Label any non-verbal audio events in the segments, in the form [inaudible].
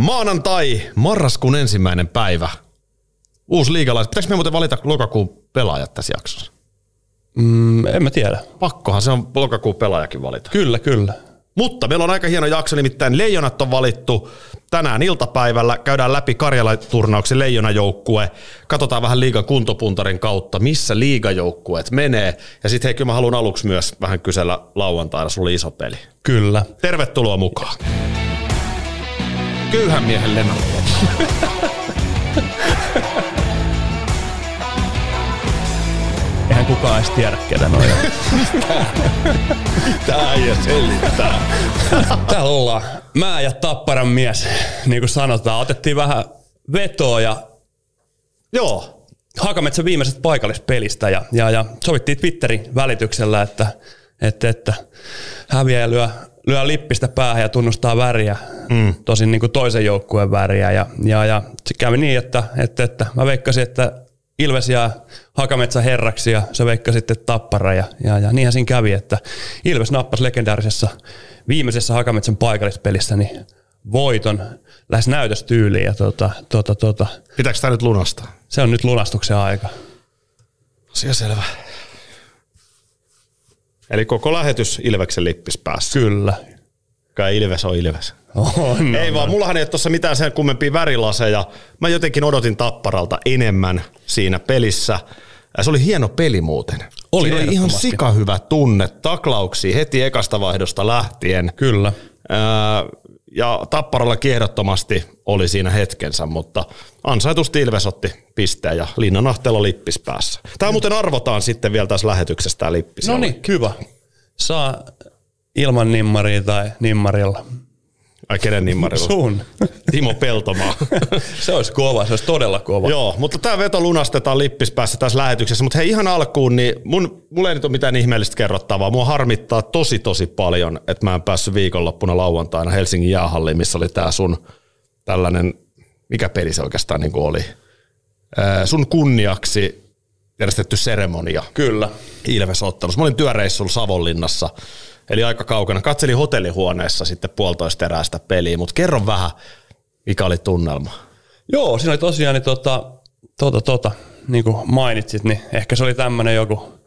Maanantai, marraskuun ensimmäinen päivä. Uusi liigalais. Pitäisikö me muuten valita lokakuun pelaajat tässä jaksossa? Mm, en mä tiedä. Pakkohan se on lokakuun pelaajakin valita. Kyllä, kyllä. Mutta meillä on aika hieno jakso, nimittäin Leijonat on valittu tänään iltapäivällä. Käydään läpi Karjala-turnauksen Leijonajoukkue. Katsotaan vähän liigan kuntopuntarin kautta, missä liigajoukkueet menee. Ja sitten hei, kyllä mä haluan aluksi myös vähän kysellä lauantaina, sulla oli iso peli. Kyllä. Tervetuloa mukaan. Köyhän miehen Lennart. Eihän kukaan edes tiedä, ketä on. Tää ei selittää. Täällä ollaan. Mä ja Tapparan mies, niin kuin sanotaan. Otettiin vähän vetoa ja Joo, Hakametsän viimeisestä paikallispelistä ja, ja, ja sovittiin Twitterin välityksellä, että, että, että häviäjä lyö, lippistä päähän ja tunnustaa väriä, mm. tosin niin kuin toisen joukkueen väriä. Ja, ja, ja se kävi niin, että, että, että mä veikkasin, että Ilves jää Hakametsän herraksi ja se veikkasi sitten Tappara. Ja, ja, ja niinhän siinä kävi, että Ilves nappasi legendaarisessa viimeisessä Hakametsän paikallispelissä niin voiton lähes näytöstyyliin. Ja tota, tota, tota, pitääkö tää nyt lunastaa? se on nyt lunastuksen aika. Asia selvä. Eli koko lähetys Ilveksen lippis päässä. Kyllä. Kai Ilves on Ilves. On, Ei vaan, mullahan ei ole tuossa mitään sen kummempia värilaseja. Mä jotenkin odotin Tapparalta enemmän siinä pelissä. Se oli hieno peli muuten. Oli Siinä oli ihan sika hyvä tunne taklauksia heti ekasta vaihdosta lähtien. Kyllä. Ää, ja Tapparalla kiehdottomasti oli siinä hetkensä, mutta ansaitusti Ilves otti pisteen ja Linnanahtelo lippis päässä. Tämä muuten arvotaan sitten vielä tässä lähetyksessä tämä lippis. No niin, hyvä. Saa ilman nimmaria tai nimmarilla. Ai kenen nimmarilla? Sun. Timo Peltomaa. [laughs] se olisi kova, se olisi todella kova. Joo, mutta tämä veto lunastetaan lippis päässä tässä lähetyksessä. Mutta hei ihan alkuun, niin mun, mulla ei nyt ole mitään ihmeellistä kerrottavaa. Mua harmittaa tosi tosi paljon, että mä en päässyt viikonloppuna lauantaina Helsingin jäähalliin, missä oli tämä sun tällainen, mikä peli se oikeastaan niin oli? Sun kunniaksi järjestetty seremonia Kyllä. Ilves-ottelussa. Mä olin työreissulla Savonlinnassa, eli aika kaukana. Katselin hotellihuoneessa sitten puolitoista erää sitä peliä, mutta kerro vähän, mikä oli tunnelma. Joo, siinä oli tosiaan niin tota, tota, tota, niin kuin mainitsit, niin ehkä se oli tämmöinen joku,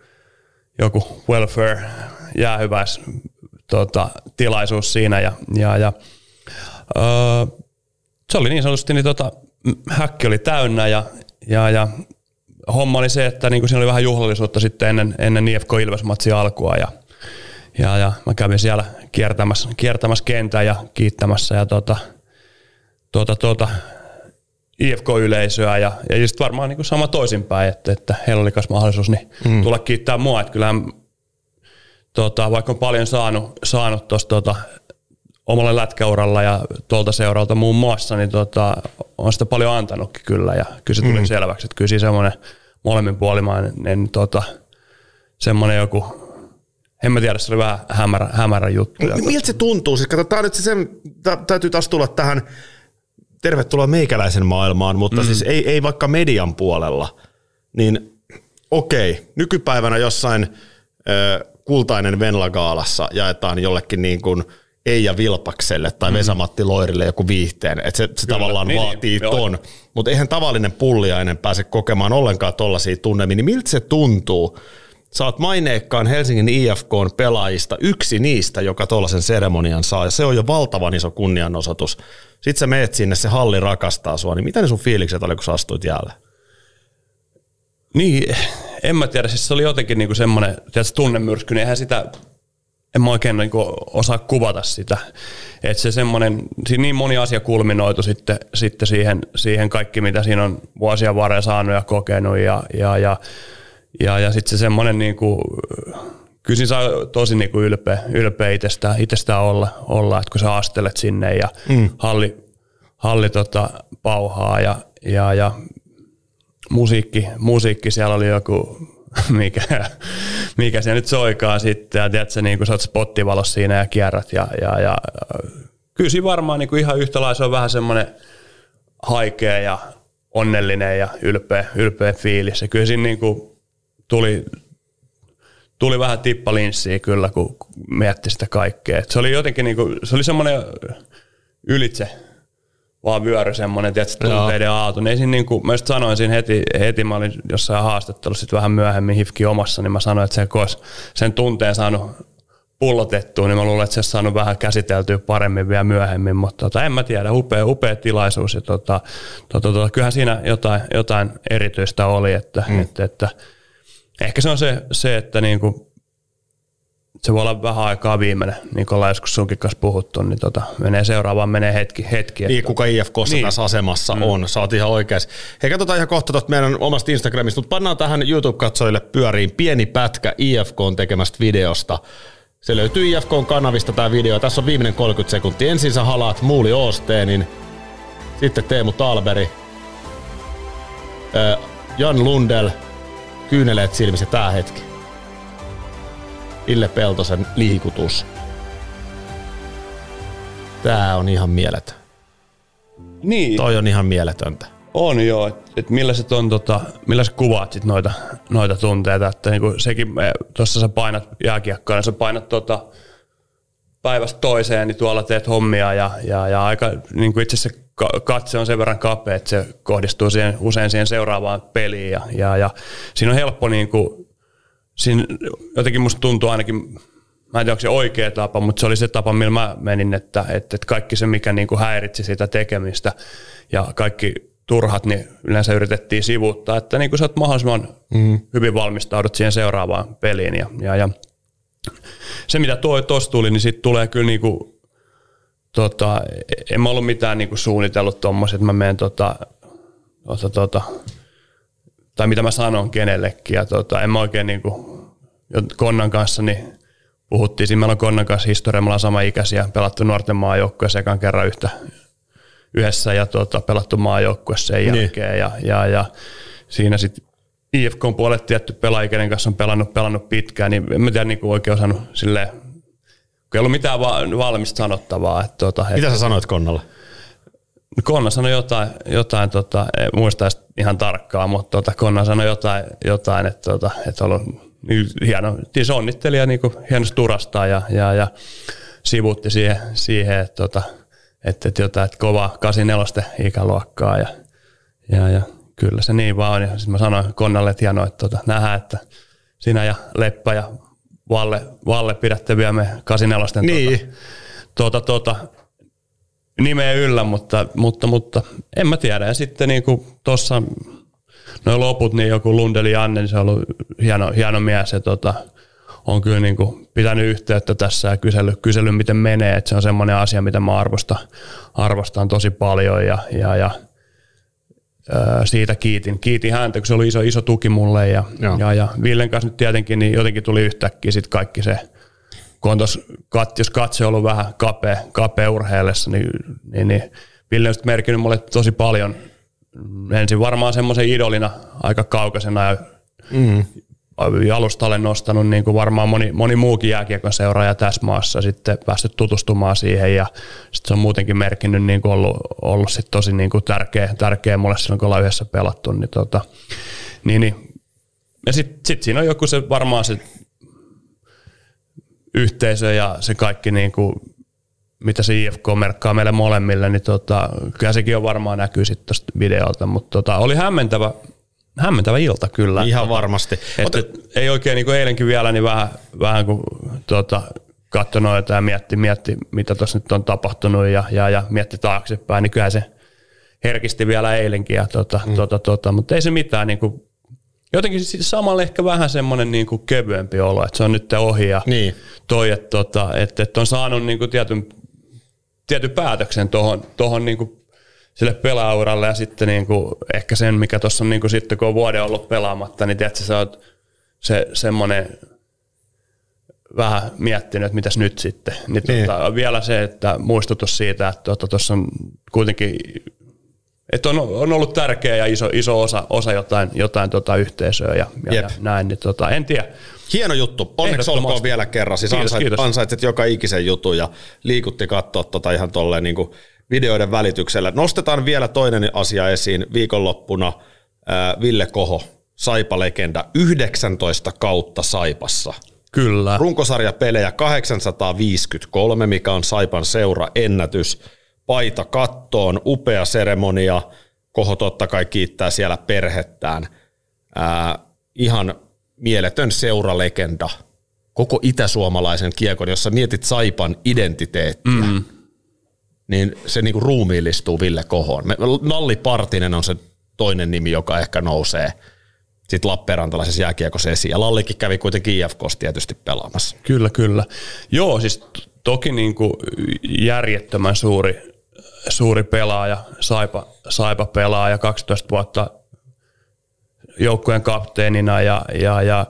joku welfare jäähyväis tota, tilaisuus siinä ja, ja, ja öö, se oli niin sanotusti, niin tota, häkki oli täynnä ja, ja, ja homma oli se, että niin kuin siinä oli vähän juhlallisuutta sitten ennen, ennen IFK Ilves-matsin alkua ja, ja, ja mä kävin siellä kiertämässä, kiertämässä kentän ja kiittämässä ja tota, tuota, tuota, IFK-yleisöä ja, ja sitten varmaan niin kuin sama toisinpäin, että, että heillä oli myös mahdollisuus niin mm. tulla kiittää mua, että kyllähän tota, vaikka on paljon saanut, saanut tuosta tota, omalle lätkäuralla ja tuolta seuralta muun muassa, niin tota, on sitä paljon antanutkin kyllä ja kyllä se tuli mm. selväksi, että kyllä siinä semmoinen molemminpuolimainen tota, semmoinen joku, en mä tiedä, se oli vähän hämärä, hämärä juttu. Ja, Miltä se tuntuu? Siis katsotaan nyt se sen, tä, täytyy taas tulla tähän, tervetuloa meikäläisen maailmaan, mutta mm. siis ei, ei vaikka median puolella, niin okei, nykypäivänä jossain ö, kultainen Venla-gaalassa jaetaan jollekin niin kuin Eija Vilpakselle tai mm. Vesamatti Loirille joku viihteen, että se, se tavallaan niin, vaatii niin, ton. Mutta eihän tavallinen pulliainen pääse kokemaan ollenkaan tollaisia tunnelmia, niin miltä se tuntuu? Sä oot maineikkaan Helsingin IFKn pelaajista yksi niistä, joka tuollaisen seremonian saa, ja se on jo valtavan iso kunnianosoitus. Sitten sä meet sinne, se halli rakastaa sua, niin mitä ne sun fiilikset oli, kun sä astuit jäälle? Niin, en mä tiedä, siis se oli jotenkin niinku semmoinen tiedätkö, tunnemyrsky, niin eihän sitä, en mä oikein niinku osaa kuvata sitä. Että se semmoinen, siinä niin moni asia kulminoitu sitten, sitten siihen, siihen kaikki, mitä siinä on vuosia varrella saanut ja kokenut ja, ja, ja, ja, ja sitten se semmoinen niinku, kyllä siinä saa tosi niinku ylpeä, ylpeä itsestään, itsestään olla, olla, että kun sä astelet sinne ja mm. halli, halli tota, pauhaa ja, ja, ja musiikki, musiikki, siellä oli joku, [laughs] mikä, mikä se nyt soikaa sitten, ja tiedätkö, niin kuin sä oot spottivalossa siinä ja kierrät, ja, ja, ja kyllä siinä varmaan niin kuin ihan yhtä lailla se on vähän semmoinen haikea ja onnellinen ja ylpeä, ylpeä fiilis, ja kyllä siinä niin kuin tuli, tuli vähän tippalinssiä kyllä, kun mietti sitä kaikkea. Et se oli jotenkin niin kuin, se oli semmoinen ylitse vaan vyöry semmoinen, tietysti tunteiden aalto. Niin siinä niin kuin, mä just sanoin siinä heti, heti mä olin jossain haastattelussa sit vähän myöhemmin Hifki omassa, niin mä sanoin, että se kun sen tunteen saanut pullotettua, niin mä luulen, että se olisi saanut vähän käsiteltyä paremmin vielä myöhemmin, mutta tota, en mä tiedä, upea, upea tilaisuus ja tota, tota, tota, kyllähän siinä jotain, jotain erityistä oli, että, mm. että, että ehkä se on se, se että niin kuin, se voi olla vähän aikaa viimeinen, niin kuin ollaan joskus sunkin kanssa puhuttu, niin tota, menee seuraavaan, menee hetki. hetki niin, että, kuka IFK niin. tässä asemassa mm. on, sä oot ihan oikeas. Hei, katsotaan ihan kohta tuosta meidän omasta Instagramista, mutta pannaan tähän YouTube-katsojille pyöriin pieni pätkä IFK on tekemästä videosta. Se löytyy IFKn kanavista tämä video. Tässä on viimeinen 30 sekuntia. Ensin sä halaat Muuli Oosteenin, sitten Teemu Talberi, Jan Lundell, kyyneleet silmissä tää hetki. Ille Peltosen liikutus. Tää on ihan mieletön. Niin. Toi on ihan mieletöntä. On joo, että et millaiset on tota, millaiset kuvaat sit noita, noita tunteita, että niinku sekin, tuossa sä painat jääkiekkoa, niin sä painat tota, päivästä toiseen, niin tuolla teet hommia ja, ja, ja aika niin kuin itse se katse on sen verran kapea, että se kohdistuu siihen, usein siihen seuraavaan peliin ja, ja, ja siinä on helppo niin kuin, siinä jotenkin musta tuntuu ainakin, mä en tiedä onko se oikea tapa, mutta se oli se tapa, millä mä menin, että, että, että kaikki se, mikä niin kuin häiritsi sitä tekemistä ja kaikki turhat, niin yleensä yritettiin sivuuttaa, että niin kuin sä oot mahdollisimman mm. hyvin valmistaudut siihen seuraavaan peliin. Ja, ja, ja se, mitä tuossa tuli, niin sitten tulee kyllä niin kuin, tota, en mä ollut mitään niin kuin suunnitellut tuommoiset, että mä menen tota, tota, tota, tai mitä mä sanon kenellekin. Ja tota, en mä oikein niin kuin, Konnan kanssa, niin puhuttiin, siinä meillä on Konnan kanssa historia, me ollaan sama ikäisiä, pelattu nuorten maajoukkoja sekan kerran yhtä, yhdessä ja tuota, pelattu maajoukkue sen niin. jälkeen. Ja, ja, ja, siinä sitten IFK on puolet tietty pelaaja, kanssa on pelannut, pelannut pitkään, niin en mä tiedä niin oikein osannut silleen, kun ei ollut mitään va- valmista sanottavaa. Että, tuota, Mitä sä sanoit Konnalle? Konna sanoi jotain, jotain tota, en muista ihan tarkkaa, mutta tota, Konna sanoi jotain, jotain että, tota, että ollut niin hieno, niin se onnitteli ja niin hienosti turastaa ja, ja, ja sivuutti siihen, siihen että, tota, että, että jotain että kovaa 84 ikäluokkaa ja, ja, ja kyllä se niin vaan on. Ja sitten mä sanoin Konnalle, että hienoa, että tota, nähdään, että sinä ja Leppä ja Valle, Valle pidätte vielä me 84 niin. tuota, tuota, tuota, nimeä yllä, mutta, mutta, mutta en mä tiedä. Ja sitten niin kuin tuossa noin loput, niin joku Lundeli Anne, niin se on ollut hieno, hieno mies ja tota, on kyllä niin kuin pitänyt yhteyttä tässä ja kysellyt, kysellyt miten menee. että se on semmoinen asia, mitä mä arvostan, arvostan tosi paljon ja, ja, ja siitä kiitin. Kiitin häntä, kun se oli iso, iso tuki mulle ja, ja, ja Villen kanssa nyt tietenkin niin jotenkin tuli yhtäkkiä sit kaikki se, kun on tos, jos katse on ollut vähän kapea, kapea urheillessa, niin, niin, niin Ville on merkinnyt mulle tosi paljon. Ensin varmaan semmoisen idolina aika kaukaisena ja mm alustalle nostanut niin kuin varmaan moni, moni muukin jääkiekon seuraaja tässä maassa sitten päässyt tutustumaan siihen ja sitten se on muutenkin merkinnyt niin kuin ollut, ollut sit tosi niin kuin tärkeä, tärkeä mulle silloin, kun ollaan yhdessä pelattu. Niin, tota, niin, niin. Ja sitten sit siinä on joku se varmaan se yhteisö ja se kaikki niin kuin, mitä se IFK merkkaa meille molemmille, niin tota, kyllä sekin on varmaan näkyy sitten tuosta videolta, mutta tota, oli hämmentävä, hämmentävä ilta kyllä. Ihan varmasti. Että, Ota... ei oikein niin kuin eilenkin vielä, niin vähän, vähän kuin tuota, katsoi noita ja mietti, mietti mitä tuossa nyt on tapahtunut ja, ja, ja mietti taaksepäin, niin kyllä se herkisti vielä eilenkin. Ja tuota, mm. tuota, tuota, mutta ei se mitään, niin kuin, jotenkin siis samalla ehkä vähän semmoinen niin kuin kevyempi olo, että se on nyt ohi ja niin. toi, että, tuota, että, että on saanut niin kuin tietyn, tietyn päätöksen tuohon tohon niin kuin sille pelaauralle ja sitten niin kuin ehkä sen, mikä tuossa on niin kuin sitten, kun on vuoden ollut pelaamatta, niin tiedätkö, sä oot se semmoinen vähän miettinyt, että mitäs nyt sitten. Niin, niin. Tota, vielä se, että muistutus siitä, että tuossa tota, on kuitenkin että on, on ollut tärkeä ja iso, iso osa, osa jotain, jotain tota yhteisöä ja, ja, ja näin, niin tota, en tiedä. Hieno juttu. Onneksi olkoon vielä kerran. Siis kiitos, ansait, ansaitset joka ikisen jutun ja liikutti katsoa tota ihan tolleen niin kuin videoiden välityksellä. Nostetaan vielä toinen asia esiin viikonloppuna. Ville Koho, Saipa-legenda, 19 kautta Saipassa. Kyllä. Runkosarjapelejä 853, mikä on Saipan seura ennätys. paita kattoon, upea seremonia, Koho totta kai kiittää siellä perhettään. Ää, ihan mieletön seuralegenda koko itäsuomalaisen kiekon, jossa mietit Saipan identiteettiä, mm. Niin se niinku ruumiillistuu Ville Kohoon. Nalli Partinen on se toinen nimi, joka ehkä nousee sitten Lappeenrantalaisessa jääkiekossa esiin. Ja Lallikin kävi kuitenkin IFKssa tietysti pelaamassa. Kyllä, kyllä. Joo, siis toki niin kuin järjettömän suuri, suuri pelaaja, Saipa, Saipa pelaaja, 12 vuotta joukkueen kapteenina ja, ja, ja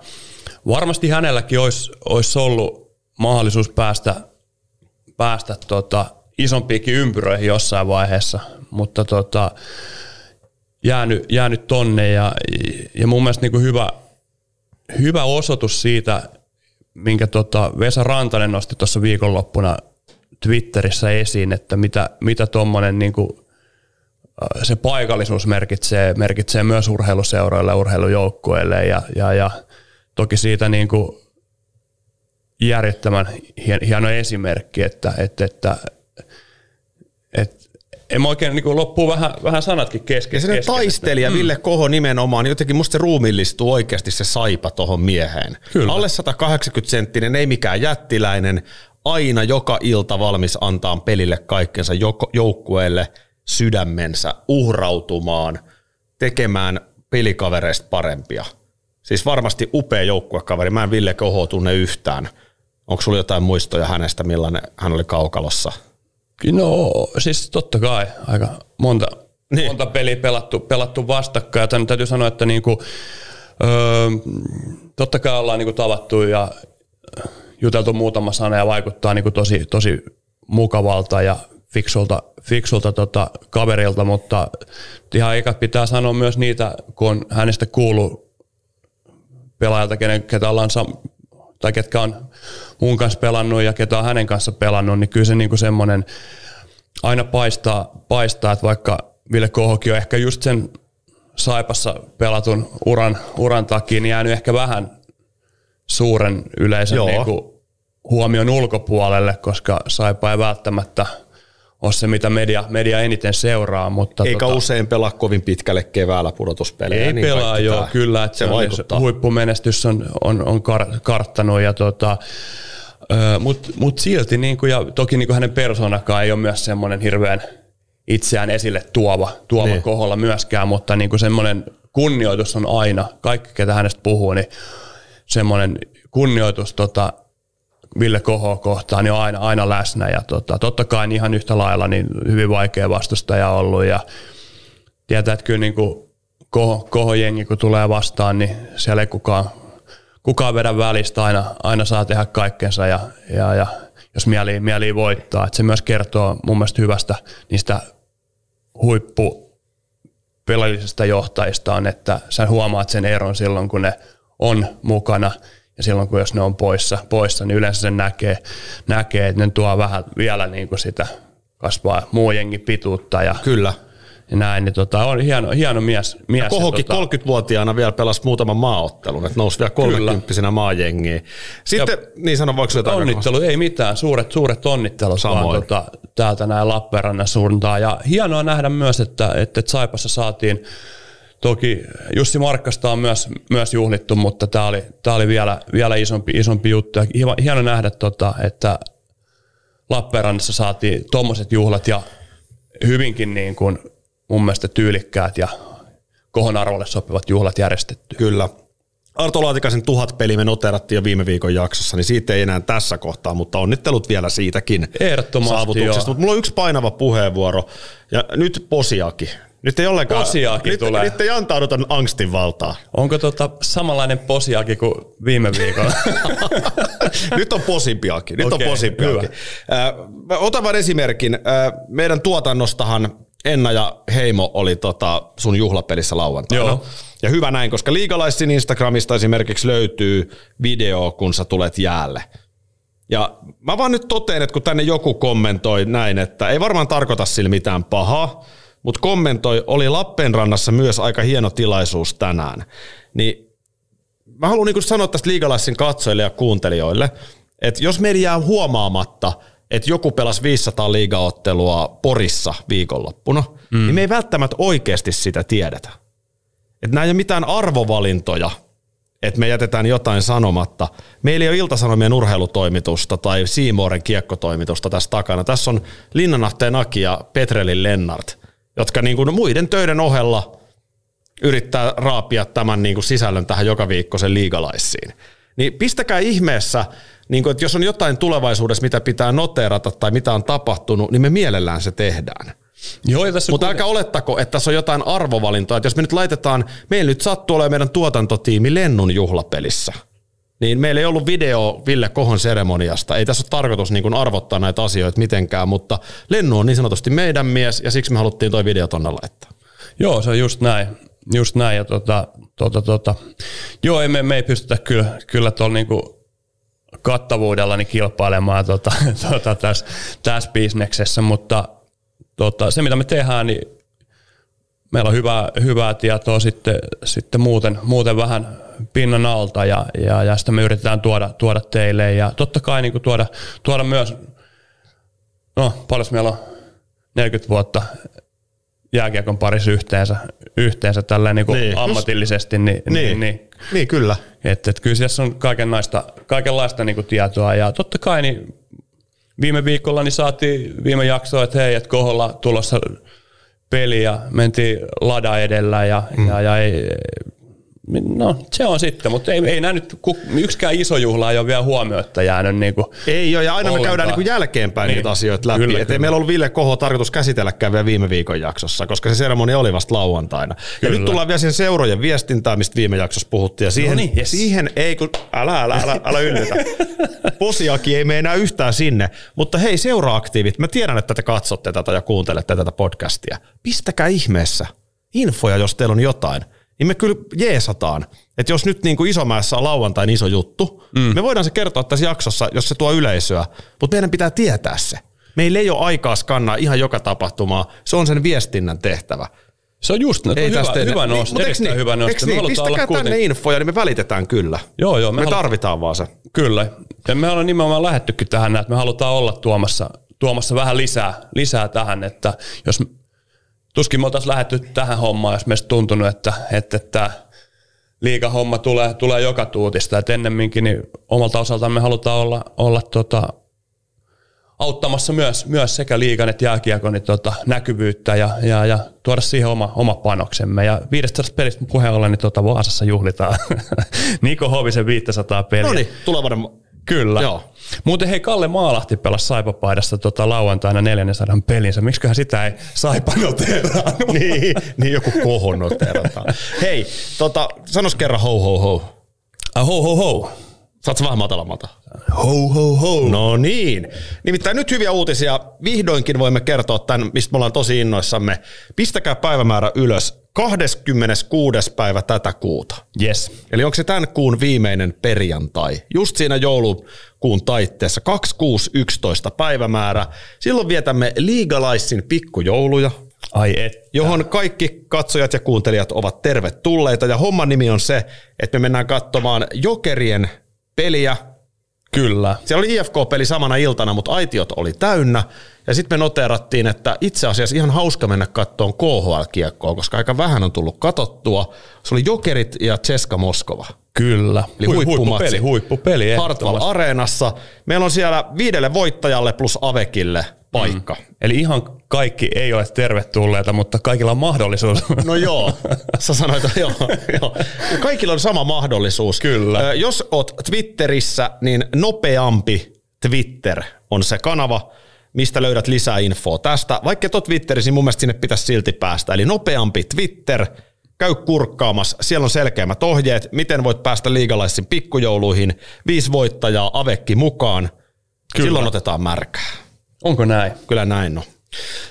varmasti hänelläkin olisi, olisi ollut mahdollisuus päästä, päästä tota, isompiinkin ympyröihin jossain vaiheessa, mutta tota, jäänyt, jäänyt tonne ja, ja mun mielestä niin kuin hyvä, hyvä osoitus siitä, minkä tota Vesa Rantanen nosti tuossa viikonloppuna Twitterissä esiin, että mitä, mitä tuommoinen niin kuin, se paikallisuus merkitsee, merkitsee myös urheiluseuroille urheilujoukkueille ja, ja, ja toki siitä niin kuin järjettömän hieno esimerkki, että, että, että, että en mä oikein niin loppuu vähän, vähän sanatkin kesken. Ja se kesken, taistelija mm. Ville Koho nimenomaan, jotenkin musta se ruumillistuu oikeasti se saipa tuohon mieheen. Kyllä. Alle 180 senttinen, ei mikään jättiläinen, aina joka ilta valmis antaa pelille kaikkensa joukkueelle sydämensä, uhrautumaan, tekemään pelikavereista parempia. Siis varmasti upea joukkuekaveri. Mä en Ville Koho tunne yhtään. Onko sulla jotain muistoja hänestä, millainen hän oli kaukalossa? No siis totta kai aika monta, niin. monta peliä pelattu, pelattu vastakkain. Ja täytyy sanoa, että niinku, öö, totta kai ollaan niinku tavattu ja juteltu muutama sana ja vaikuttaa niinku tosi, tosi mukavalta ja fiksulta, fiksulta tota kaverilta, mutta ihan eikä pitää sanoa myös niitä, kun hänestä kuullut pelaajalta, kenen, ketä ollaan tai ketkä on mun kanssa pelannut ja ketä on hänen kanssa pelannut, niin kyllä se niinku semmoinen aina paistaa, paistaa, että vaikka Ville Kohokin on ehkä just sen Saipassa pelatun uran, uran takia, niin jäänyt ehkä vähän suuren yleisön niinku huomion ulkopuolelle, koska Saipa ei välttämättä – ole se, mitä media, media eniten seuraa. Mutta Eikä tota, usein pelaa kovin pitkälle keväällä pudotuspelejä. Ei niin pelaa, joo, tämä, kyllä. Että se, se vaikuttaa. Huippumenestys on, on, on kar, karttanut ja tota, mutta mut silti, niin kuin, ja toki niin kuin hänen persoonakaan ei ole myös semmoinen hirveän itseään esille tuova, tuova niin. koholla myöskään, mutta niin kuin semmoinen kunnioitus on aina, kaikki ketä hänestä puhuu, niin semmoinen kunnioitus tota, Ville Koho kohtaan niin on aina, aina läsnä. Ja tota, totta kai niin ihan yhtä lailla niin hyvin vaikea vastustaja ollut. Ja tietää, että kyllä niin kuin Koho, Koho-jengi kun tulee vastaan, niin siellä ei kukaan, kukaan vedä välistä, aina, aina saa tehdä kaikkensa ja, ja, ja jos mieli, mieli voittaa. että se myös kertoo mun mielestä hyvästä niistä huippu pelillisistä johtajista on, että sä huomaat sen eron silloin, kun ne on mukana – ja silloin kun jos ne on poissa, poissa niin yleensä sen näkee, näkee, että ne tuo vähän vielä niin kuin sitä kasvaa muu jengi pituutta. Ja, Kyllä. Ja näin, niin tota, on hieno, hieno mies. mies Kohokin tota, 30-vuotiaana vielä pelasi muutaman maaottelun, että nousi vielä 30 maajengiin. Sitten, ja, niin sanon, voiko jotain? Onnittelu, ei mitään, suuret, suuret onnittelut Samoin. vaan tota, täältä näin Lappeenrannan suuntaan. Ja hienoa nähdä myös, että, että Saipassa saatiin Toki Jussi Markkasta on myös, myös juhlittu, mutta tämä oli, tää oli vielä, vielä isompi, isompi juttu. Ja hieno nähdä, tota, että Lappeenrannassa saatiin tuommoiset juhlat ja hyvinkin niin kuin mun mielestä tyylikkäät ja kohon arvolle sopivat juhlat järjestetty. Kyllä. Arto Laatikaisen tuhat peli me noterattiin jo viime viikon jaksossa, niin siitä ei enää tässä kohtaa, mutta onnittelut vielä siitäkin Ehdottomasti, saavutuksesta. Mutta mulla on yksi painava puheenvuoro, ja nyt Posiaki. Nyt ei ollenkaan, Posiaki nyt, tulee. Nyt ei antauduta angstin valtaa. Onko tota samanlainen posiaki kuin viime viikolla? [laughs] nyt on posimpiakin. Nyt okay, on posimpiakin. Äh, otan vain esimerkin. Äh, meidän tuotannostahan Enna ja Heimo oli tota sun juhlapelissä lauantaina. Joo. Ja hyvä näin, koska liigalaisin Instagramista esimerkiksi löytyy video, kun sä tulet jäälle. Ja mä vaan nyt totean, että kun tänne joku kommentoi näin, että ei varmaan tarkoita sillä mitään pahaa, mutta kommentoi, oli Lappeenrannassa myös aika hieno tilaisuus tänään. Niin mä haluan niin sanoa tästä liigalaisen katsojille ja kuuntelijoille, että jos meidän jää huomaamatta, että joku pelasi 500 liigaottelua Porissa viikonloppuna, mm. niin me ei välttämättä oikeasti sitä tiedetä. Että nämä ei ole mitään arvovalintoja, että me jätetään jotain sanomatta. Meillä ei ole Iltasanomien urheilutoimitusta tai Siimooren kiekkotoimitusta tässä takana. Tässä on Linnanahteen Aki ja Petrelin Lennart, jotka niin kuin muiden töiden ohella yrittää raapia tämän niin kuin sisällön tähän joka viikkoisen liigalaissiin. Niin pistäkää ihmeessä, niin kuin, että jos on jotain tulevaisuudessa, mitä pitää noteerata tai mitä on tapahtunut, niin me mielellään se tehdään. Joo, tässä Mutta älkää olettako, että tässä on jotain arvovalintoa. Että jos me nyt laitetaan, meillä nyt sattuu olemaan meidän tuotantotiimi Lennun juhlapelissä, niin meillä ei ollut video Ville Kohon seremoniasta. Ei tässä ole tarkoitus niin kuin arvottaa näitä asioita mitenkään, mutta Lennu on niin sanotusti meidän mies ja siksi me haluttiin toi video tonne laittaa. Joo, se on just näin. Just näin. Ja tota, tota, tota. Joo, ei, me, me ei pystytä kyllä, kyllä tuolla niinku kattavuudella niin kilpailemaan tota, [laughs] tota, tässä, tässä bisneksessä, mutta tota, se mitä me tehdään, niin meillä on hyvää, hyvää tietoa sitten, sitten muuten, muuten vähän pinnan alta ja, ja, ja sitä me yritetään tuoda, tuoda teille ja totta kai niin kuin tuoda, tuoda myös, no paljon meillä on 40 vuotta jääkiekon parissa yhteensä, yhteensä tällä niin kuin niin. ammatillisesti. Niin, niin. Niin, niin, niin kyllä. Että, että kyllä siellä on kaikenlaista, kaikenlaista niin kuin tietoa ja totta kai niin viime viikolla niin saatiin viime jaksoa, että hei, että koholla tulossa peli ja mentiin lada edellä ja, mm. ja, ja ei, No se on sitten, mutta ei, ei nämä nyt, yksikään iso juhla ei ole vielä huomioita jäänyt. Niin kuin ei ole, ja aina ollenkaan. me käydään niin kuin jälkeenpäin niin. niitä asioita läpi. Kyllä, kyllä. meillä ollut Ville Koho tarkoitus käsitelläkään vielä viime viikon jaksossa, koska se seremonia oli vasta lauantaina. Kyllä. Ja nyt tullaan vielä siihen seurojen viestintään, mistä viime jaksossa puhuttiin. Ja siihen, no niin, yes. siihen ei, kun, älä, älä, älä, älä yllytä. Posiaki ei mene enää yhtään sinne. Mutta hei, seuraaktiivit, mä tiedän, että te katsotte tätä ja kuuntelette tätä podcastia. Pistäkää ihmeessä infoja, jos teillä on jotain niin me kyllä jeesataan. Että jos nyt niin kuin Isomäessä on lauantain iso juttu, mm. me voidaan se kertoa tässä jaksossa, jos se tuo yleisöä, mutta meidän pitää tietää se. Meillä ei ole aikaa skannaa ihan joka tapahtumaa, se on sen viestinnän tehtävä. Se on just ei hyvä, tästä hyvä nosto, niin, erittäin niin, hyvä nosto. Niin, pistäkää tänne kuiten... infoja, niin me välitetään kyllä. Joo, joo. Me, me halu... tarvitaan vaan se. Kyllä. Ja me ollaan nimenomaan lähettykin tähän, että me halutaan olla tuomassa, tuomassa vähän lisää, lisää tähän, että jos tuskin me oltaisiin lähetty tähän hommaan, jos meistä tuntunut, että, että, että liikahomma tulee, tulee joka tuutista. Et ennemminkin niin omalta osaltaan me halutaan olla, olla tota, auttamassa myös, myös sekä liikan että jääkiekon niin tota, näkyvyyttä ja, ja, ja, tuoda siihen oma, oma panoksemme. Ja 500 pelistä puheen ollen, niin tota Vaasassa juhlitaan [laughs] Niko Hovisen 500 peliä. No niin, tulevainen Kyllä. Joo. Muuten hei, Kalle Maalahti pelasi Saipapaidassa tota, lauantaina 400 pelinsä. Miksiköhän sitä ei Saipa [laughs] niin, niin, joku kohon noterataan. hei, tota, sanos kerran ho ho ho. Ah, ho ho ho. Saatko vähän matalammalta? Ho ho ho. No niin. Nimittäin nyt hyviä uutisia. Vihdoinkin voimme kertoa tämän, mistä me ollaan tosi innoissamme. Pistäkää päivämäärä ylös. 26. päivä tätä kuuta. Yes. Eli onko se tämän kuun viimeinen perjantai? Just siinä joulukuun taitteessa, 2611 päivämäärä. Silloin vietämme Liigalaissin pikkujouluja. Ai et. Johon kaikki katsojat ja kuuntelijat ovat tervetulleita. Ja homman nimi on se, että me mennään katsomaan Jokerien peliä. Kyllä. Siellä oli IFK-peli samana iltana, mutta aitiot oli täynnä. Ja sitten me noteerattiin, että itse asiassa ihan hauska mennä kattoon KHL-kiekkoa, koska aika vähän on tullut katottua. Se oli Jokerit ja Ceska Moskova. Kyllä. Eli Hui, huippupeli, huippupeli. Hartwall Areenassa. Meillä on siellä viidelle voittajalle plus Avekille paikka. Mm. Eli ihan kaikki ei ole tervetulleita, mutta kaikilla on mahdollisuus. No joo, sä sanoit, joo, joo. Kaikilla on sama mahdollisuus. Kyllä. Jos oot Twitterissä, niin nopeampi Twitter on se kanava, mistä löydät lisää infoa tästä. Vaikka et ole Twitterissä, niin mun mielestä sinne pitäisi silti päästä. Eli nopeampi Twitter, käy kurkkaamassa. Siellä on selkeämmät ohjeet, miten voit päästä liigalaisiin pikkujouluihin. Viisi voittajaa, Avekki mukaan. Kyllä. Silloin otetaan märkää. Onko näin? Kyllä näin on.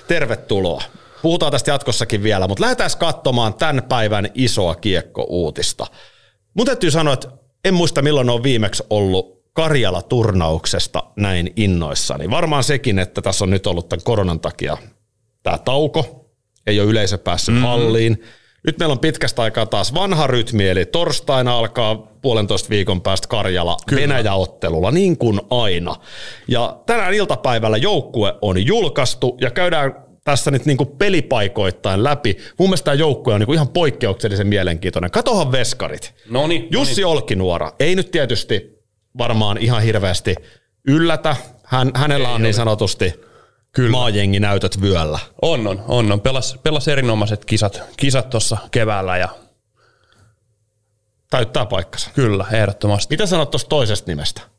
Tervetuloa. Puhutaan tästä jatkossakin vielä, mutta lähdetään katsomaan tämän päivän isoa kiekko-uutista. Mun täytyy sanoa, että en muista milloin on viimeksi ollut Karjala-turnauksesta näin innoissani. Varmaan sekin, että tässä on nyt ollut tämän koronan takia tämä tauko, ei ole yleisö päässyt mm. halliin. Nyt meillä on pitkästä aikaa taas vanha rytmi, eli torstaina alkaa puolentoista viikon päästä Karjala Venäjä-ottelulla, niin kuin aina. Ja tänään iltapäivällä joukkue on julkaistu ja käydään tässä nyt niin kuin pelipaikoittain läpi. Mun mielestä tämä joukkue on niin kuin ihan poikkeuksellisen mielenkiintoinen. Katohan veskarit. Noniin, Jussi noniin. Olkinuora, ei nyt tietysti varmaan ihan hirveästi yllätä. Hän, hänellä on niin sanotusti Kyllä. maajengi näytöt vyöllä. On, on, on. on. Pelas, pelas erinomaiset kisat kisat tuossa keväällä ja Täyttää paikkansa. kyllä, ehdottomasti. Mitä sanot tuosta toisesta nimestä? Ihan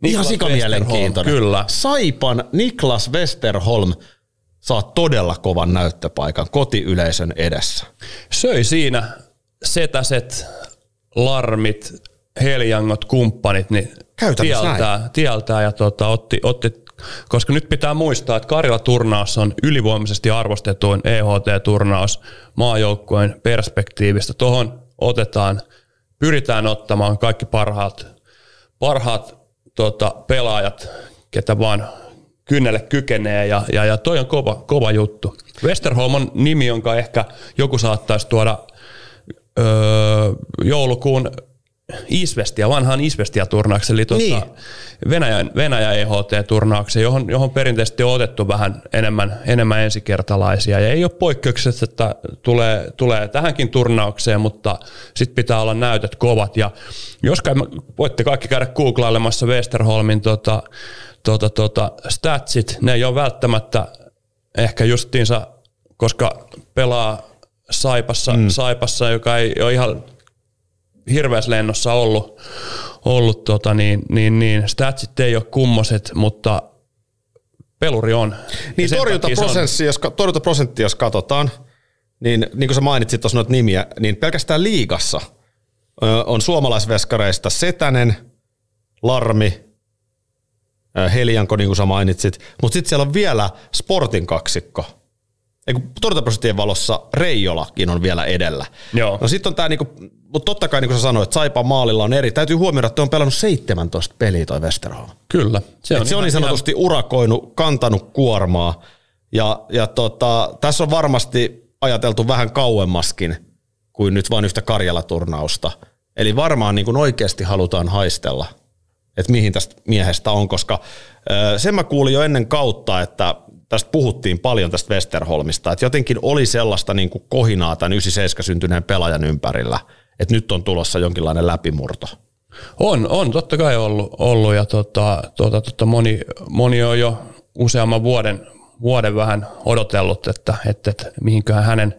Niklas sikamielenkiintoinen. Westerholm, Kyllä. Saipan Niklas Westerholm saa todella kovan näyttöpaikan kotiyleisön edessä. Söi siinä setäset, larmit, heljangot, kumppanit, niin Käytännössä tieltää, tieltää ja tota, otti, otti, koska nyt pitää muistaa, että Karjala-turnaus on ylivoimaisesti arvostetuin EHT-turnaus maajoukkueen perspektiivistä. Tuohon otetaan, pyritään ottamaan kaikki parhaat, parhaat tota, pelaajat, ketä vaan kynnelle kykenee ja, ja, ja toi on kova, kova juttu. Westerholm on nimi, jonka ehkä joku saattaisi tuoda öö, joulukuun Isvestia, vanhaan Isvestia-turnaukseen, eli tuota Niin. Venäjän, Venäjä EHT-turnaukseen, johon, johon perinteisesti on otettu vähän enemmän, enemmän ensikertalaisia. Ja ei ole poikkeuksesta, että tulee, tulee tähänkin turnaukseen, mutta sitten pitää olla näytöt kovat. Ja jos kai, voitte kaikki käydä googlailemassa Westerholmin tota, tota, tota, statsit, ne ei ole välttämättä ehkä justiinsa, koska pelaa Saipassa, mm. Saipassa joka ei ole ihan hirveässä lennossa ollut, ollut tota, niin, niin, niin statsit ei ole kummoset, mutta peluri on. Niin torjuntaprosentti, jos, torjuntaprosentti, jos katsotaan, niin niin kuin sä mainitsit tuossa noita nimiä, niin pelkästään liigassa on suomalaisveskareista Setänen, Larmi, Helianko, niin kuin sä mainitsit, mutta sitten siellä on vielä Sportin kaksikko. Torjuntaprosenttien valossa Reijolakin on vielä edellä. Joo. No sitten on tämä, niinku, mutta totta kai niin kuin sä sanoit, Saipa maalilla on eri. Täytyy huomioida, että on pelannut 17 peliä toi Westerholm. Kyllä. Se Et se on ihan- niin sanotusti urakoinut, kantanut kuormaa. Ja, ja tota, tässä on varmasti ajateltu vähän kauemmaskin kuin nyt vain yhtä Karjala-turnausta. Eli varmaan niin kuin oikeasti halutaan haistella, että mihin tästä miehestä on, koska sen mä kuulin jo ennen kautta, että tästä puhuttiin paljon tästä Westerholmista, että jotenkin oli sellaista niin kuin kohinaa tämän 97 syntyneen pelaajan ympärillä, että nyt on tulossa jonkinlainen läpimurto. On, on totta kai ollut, ollut ja tota, tota, tota, moni, moni on jo useamman vuoden, vuoden vähän odotellut, että, että, että mihinköhän hänen,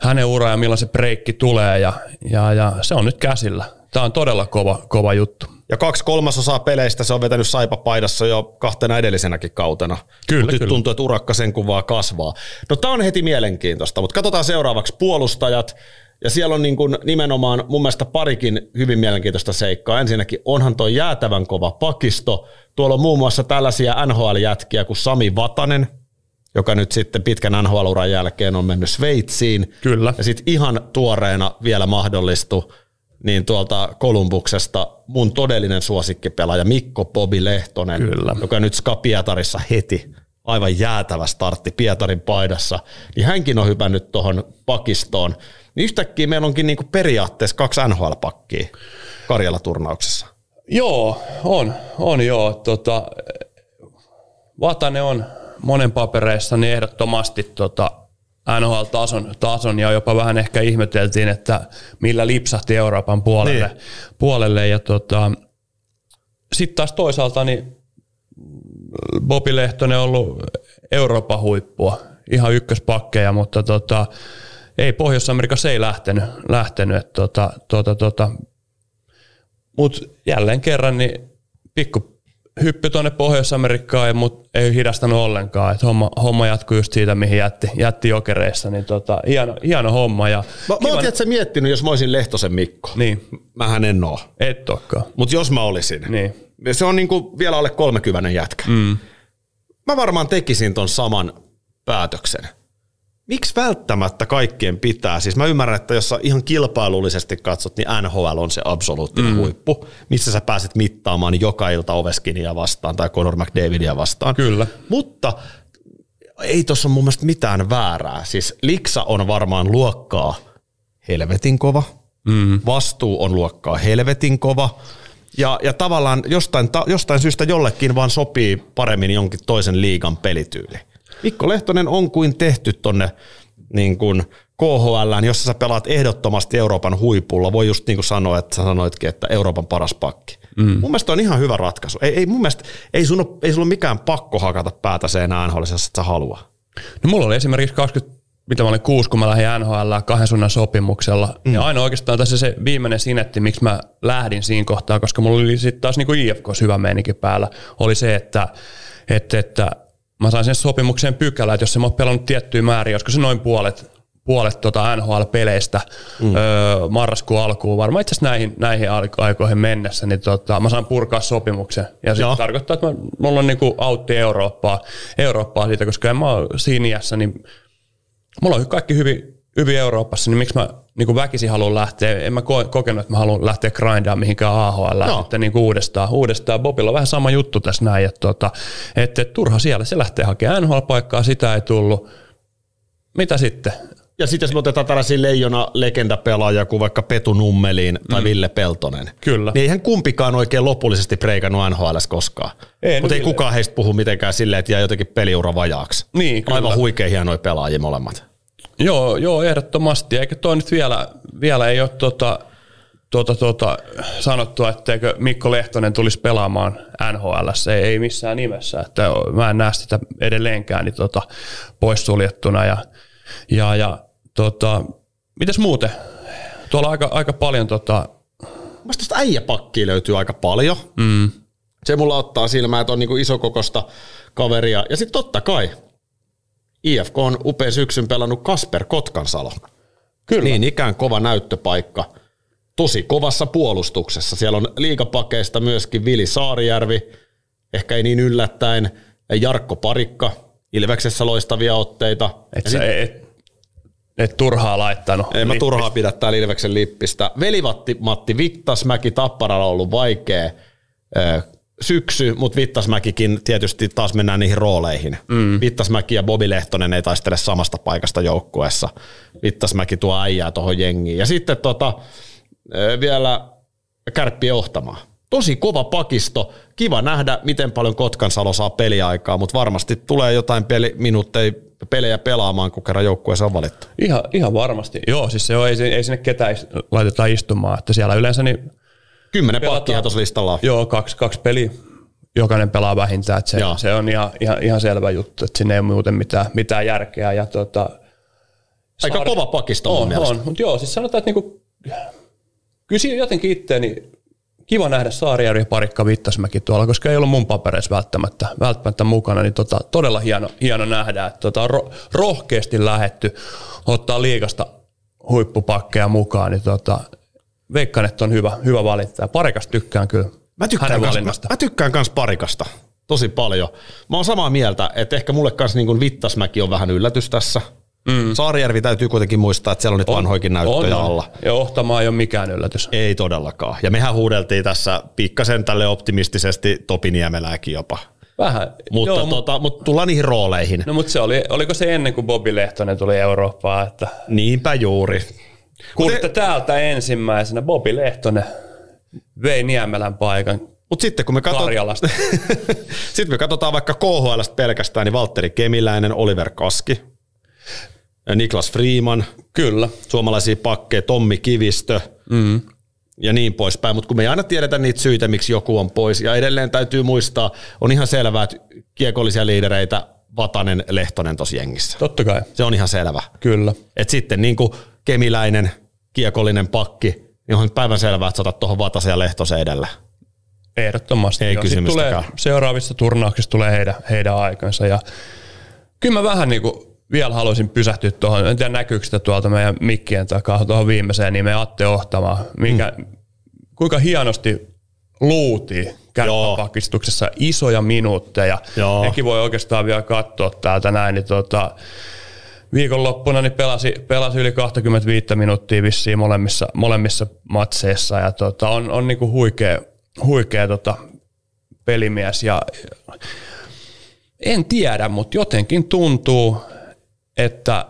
hänen ura ja milloin se breikki tulee ja, ja, ja se on nyt käsillä. Tämä on todella kova, kova juttu. Ja kaksi kolmasosaa peleistä se on vetänyt Saipa paidassa jo kahtena edellisenäkin kautena. Kyllä, nyt kyllä. tuntuu, että urakka sen kuvaa kasvaa. No tämä on heti mielenkiintoista, mutta katsotaan seuraavaksi puolustajat. Ja siellä on niin kuin nimenomaan mun mielestä parikin hyvin mielenkiintoista seikkaa. Ensinnäkin onhan toi jäätävän kova pakisto. Tuolla on muun muassa tällaisia NHL-jätkiä kuin Sami Vatanen, joka nyt sitten pitkän NHL-uran jälkeen on mennyt Sveitsiin. Kyllä. Ja sitten ihan tuoreena vielä mahdollistui niin tuolta Kolumbuksesta mun todellinen suosikkipelaaja Mikko Bobi Lehtonen, Kyllä. joka nyt Ska Pietarissa heti aivan jäätävä startti Pietarin paidassa, niin hänkin on hypännyt tuohon pakistoon. Niin yhtäkkiä meillä onkin niinku periaatteessa kaksi NHL-pakkia Karjala-turnauksessa. Joo, on, on joo. Tota, Vatanen on monen papereissa niin ehdottomasti tota, NHL-tason tason ja jopa vähän ehkä ihmeteltiin, että millä lipsahti Euroopan puolelle. Niin. puolelle ja tota, sitten taas toisaalta niin Bobi Lehtonen on ollut Euroopan huippua, ihan ykköspakkeja, mutta tota, ei Pohjois-Amerikassa ei lähtenyt, lähtenyt että tota, tota, tota, mutta jälleen kerran niin pikku hyppy tuonne Pohjois-Amerikkaan, mutta ei hidastanut ollenkaan. Et homma, homma jatkuu just siitä, mihin jätti, jätti jokereissa. Niin tota, hieno, hieno homma. Ja Mä, mä oon tiedätkö, miettinyt, jos mä olisin Lehtosen Mikko. Niin, Mähän en oo. et olekaan. Mutta jos mä olisin, Niin. se on niinku vielä alle 30 jätkä. Mm. Mä varmaan tekisin ton saman päätöksen. Miksi välttämättä kaikkien pitää? Siis mä ymmärrän, että jos sä ihan kilpailullisesti katsot, niin NHL on se absoluuttinen mm. huippu, missä sä pääset mittaamaan joka ilta Oveskinia vastaan tai Conor McDavidia vastaan. Kyllä. Mutta ei tuossa mun mielestä mitään väärää. Siis Liksa on varmaan luokkaa helvetin kova. Mm. Vastuu on luokkaa helvetin kova. Ja, ja tavallaan jostain, ta, jostain syystä jollekin vaan sopii paremmin jonkin toisen liigan pelityyli. Mikko Lehtonen on kuin tehty tonne niin kuin KHL, jossa sä pelaat ehdottomasti Euroopan huipulla. Voi just niin kuin sanoa, että sä sanoitkin, että Euroopan paras pakki. Mm. Mun mielestä on ihan hyvä ratkaisu. Ei, ei mun mielestä, ei sun, ole, ei sun ole mikään pakko hakata päätä se enää NHL, jos sä halua. No mulla oli esimerkiksi 20, mitä mä olin kuusi, kun mä lähdin NHL kahden sunnan sopimuksella. Mm. Ja aina oikeastaan tässä se viimeinen sinetti, miksi mä lähdin siinä kohtaa, koska mulla oli sitten taas niin kuin IFK hyvä meininki päällä, oli se, että, että, että mä sain sen sopimukseen pykälä, että jos se mä oon pelannut tiettyä määriä, olisiko se noin puolet puolet tota NHL-peleistä mm. öö, marraskuun alkuun, varmaan itse asiassa näihin, näihin aikoihin mennessä, niin tota, mä saan purkaa sopimuksen. Ja se tarkoittaa, että mä, mulla on niinku autti Eurooppaa, Eurooppaa siitä, koska en mä ole siinä iässä, niin mulla on kaikki hyvin, hyvin Euroopassa, niin miksi mä niin väkisin haluan lähteä, en mä kokenut, että mä haluan lähteä grindaan mihinkään AHL no. sitten niin uudestaan, uudestaan. Bobilla on vähän sama juttu tässä näin, että, tota, että, että turha siellä, se lähtee hakemaan NHL-paikkaa, sitä ei tullut. Mitä sitten? Ja sitten jos me otetaan tällaisia leijona legendapelaajia kuin vaikka Petu Nummeliin tai mm. Ville Peltonen. Kyllä. Niin eihän kumpikaan oikein lopullisesti preikannut NHL koskaan. Ei, Mutta ei Ville. kukaan heistä puhu mitenkään silleen, että jää jotenkin peliura vajaaksi. Niin, kyllä. Aivan huikein hienoja pelaajia molemmat. Joo, joo, ehdottomasti. Eikä toi nyt vielä, vielä ei ole tota, tuota, tuota, sanottua, etteikö Mikko Lehtonen tulisi pelaamaan NHL. Ei, ei missään nimessä. Että mä en näe sitä edelleenkään niin tota, poissuljettuna. Ja, ja, ja tota, mitäs muuten? Tuolla aika, aika paljon tota... Mielestäni tuosta äijäpakkia löytyy aika paljon. Mm. Se mulla ottaa silmää, että on niinku isokokosta kaveria. Ja sitten totta kai, IFK on upea syksyn pelannut Kasper Kotkansalo. Kyllä. Niin ikään kova näyttöpaikka. Tosi kovassa puolustuksessa. Siellä on liikapakeista myöskin Vili Saarijärvi, ehkä ei niin yllättäen, Jarkko Parikka, Ilveksessä loistavia otteita. Et sä et, et turhaa laittanut. En mä turhaa pidä täällä Ilveksen lippistä. Velivatti Matti Vittasmäki Tapparalla on ollut vaikea syksy, mutta Vittasmäkikin tietysti taas mennään niihin rooleihin. Mm. Vittasmäki ja Bobi Lehtonen ei taistele samasta paikasta joukkueessa. Vittasmäki tuo äijää tuohon jengiin. Ja sitten tota, vielä kärppi johtamaan. Tosi kova pakisto. Kiva nähdä, miten paljon Kotkansalo saa peliaikaa, mutta varmasti tulee jotain peli, minuutteja pelejä pelaamaan, kun kerran joukkueessa on valittu. Ihan, ihan varmasti. Joo, siis se on, ei, ei sinne ketään laiteta istumaan. Että siellä yleensä niin Kymmenen pakkia tuossa listalla on. Joo, kaksi, kaksi peliä. Jokainen pelaa vähintään. Että se, se, on ihan, ihan, ihan, selvä juttu, että sinne ei ole muuten mitään, mitään järkeä. Ja tuota, Aika saari... kova pakisto on, on, mutta joo, siis sanotaan, että niinku, kyllä jotenkin itteeni kiva nähdä Saarijärvi ja Parikka Vittasmäki tuolla, koska ei ollut mun papereissa välttämättä, välttämättä mukana, niin tota, todella hieno, hieno nähdä, että tota, ro, rohkeasti lähetty ottaa liikasta huippupakkeja mukaan, niin tota, veikkaan, että on hyvä, hyvä valinta. Parikasta tykkään kyllä mä tykkään kans, mä, mä, tykkään kans Parikasta tosi paljon. Mä oon samaa mieltä, että ehkä mulle kanssa niin Vittasmäki on vähän yllätys tässä. Mm. Saarijärvi täytyy kuitenkin muistaa, että siellä on nyt on, vanhoikin näyttöjä on, alla. Ja Ohtamaa ei ole mikään yllätys. Ei todellakaan. Ja mehän huudeltiin tässä pikkasen tälle optimistisesti Topiniemelääkin jopa. Vähän. Mutta, joo, tota, mutta tullaan niihin rooleihin. No mutta se oli, oliko se ennen kuin Bobby Lehtonen tuli Eurooppaan? Että... Niinpä juuri. Kuulitte te... täältä ensimmäisenä Bobby Lehtonen vei Niemelän paikan mutta sitten kun me katsot... [laughs] sitten me katsotaan vaikka KHL pelkästään, niin Valtteri Kemiläinen, Oliver Kaski, Niklas Freeman. Kyllä. Suomalaisia pakkeja, Tommi Kivistö mm. ja niin poispäin. Mutta kun me ei aina tiedetä niitä syitä, miksi joku on pois. Ja edelleen täytyy muistaa, on ihan selvää, että kiekollisia liidereitä Vatanen, Lehtonen tuossa jengissä. Totta kai. Se on ihan selvä. Kyllä. Et sitten niin kuin kemiläinen, kiekollinen pakki, niin on päivän selvää, että saatat tuohon Vatasen ja Lehtosen edellä. Ehdottomasti. Ei kysymystäkään. seuraavissa turnauksissa tulee heidän, heidän aikansa. Ja kyllä mä vähän niin kuin vielä haluaisin pysähtyä tuohon, en tiedä näkyykö sitä tuolta meidän mikkien takaa tuohon viimeiseen nimeen Atte Ohtama, mikä, mm. kuinka hienosti luuti kärppäpakistuksessa isoja minuutteja. Joo. Nekin voi oikeastaan vielä katsoa täältä näin, niin tota, viikonloppuna niin pelasi, pelasi yli 25 minuuttia vissiin molemmissa, molemmissa matseissa ja tota, on, on niinku huikea, huikea tota, pelimies ja En tiedä, mutta jotenkin tuntuu, että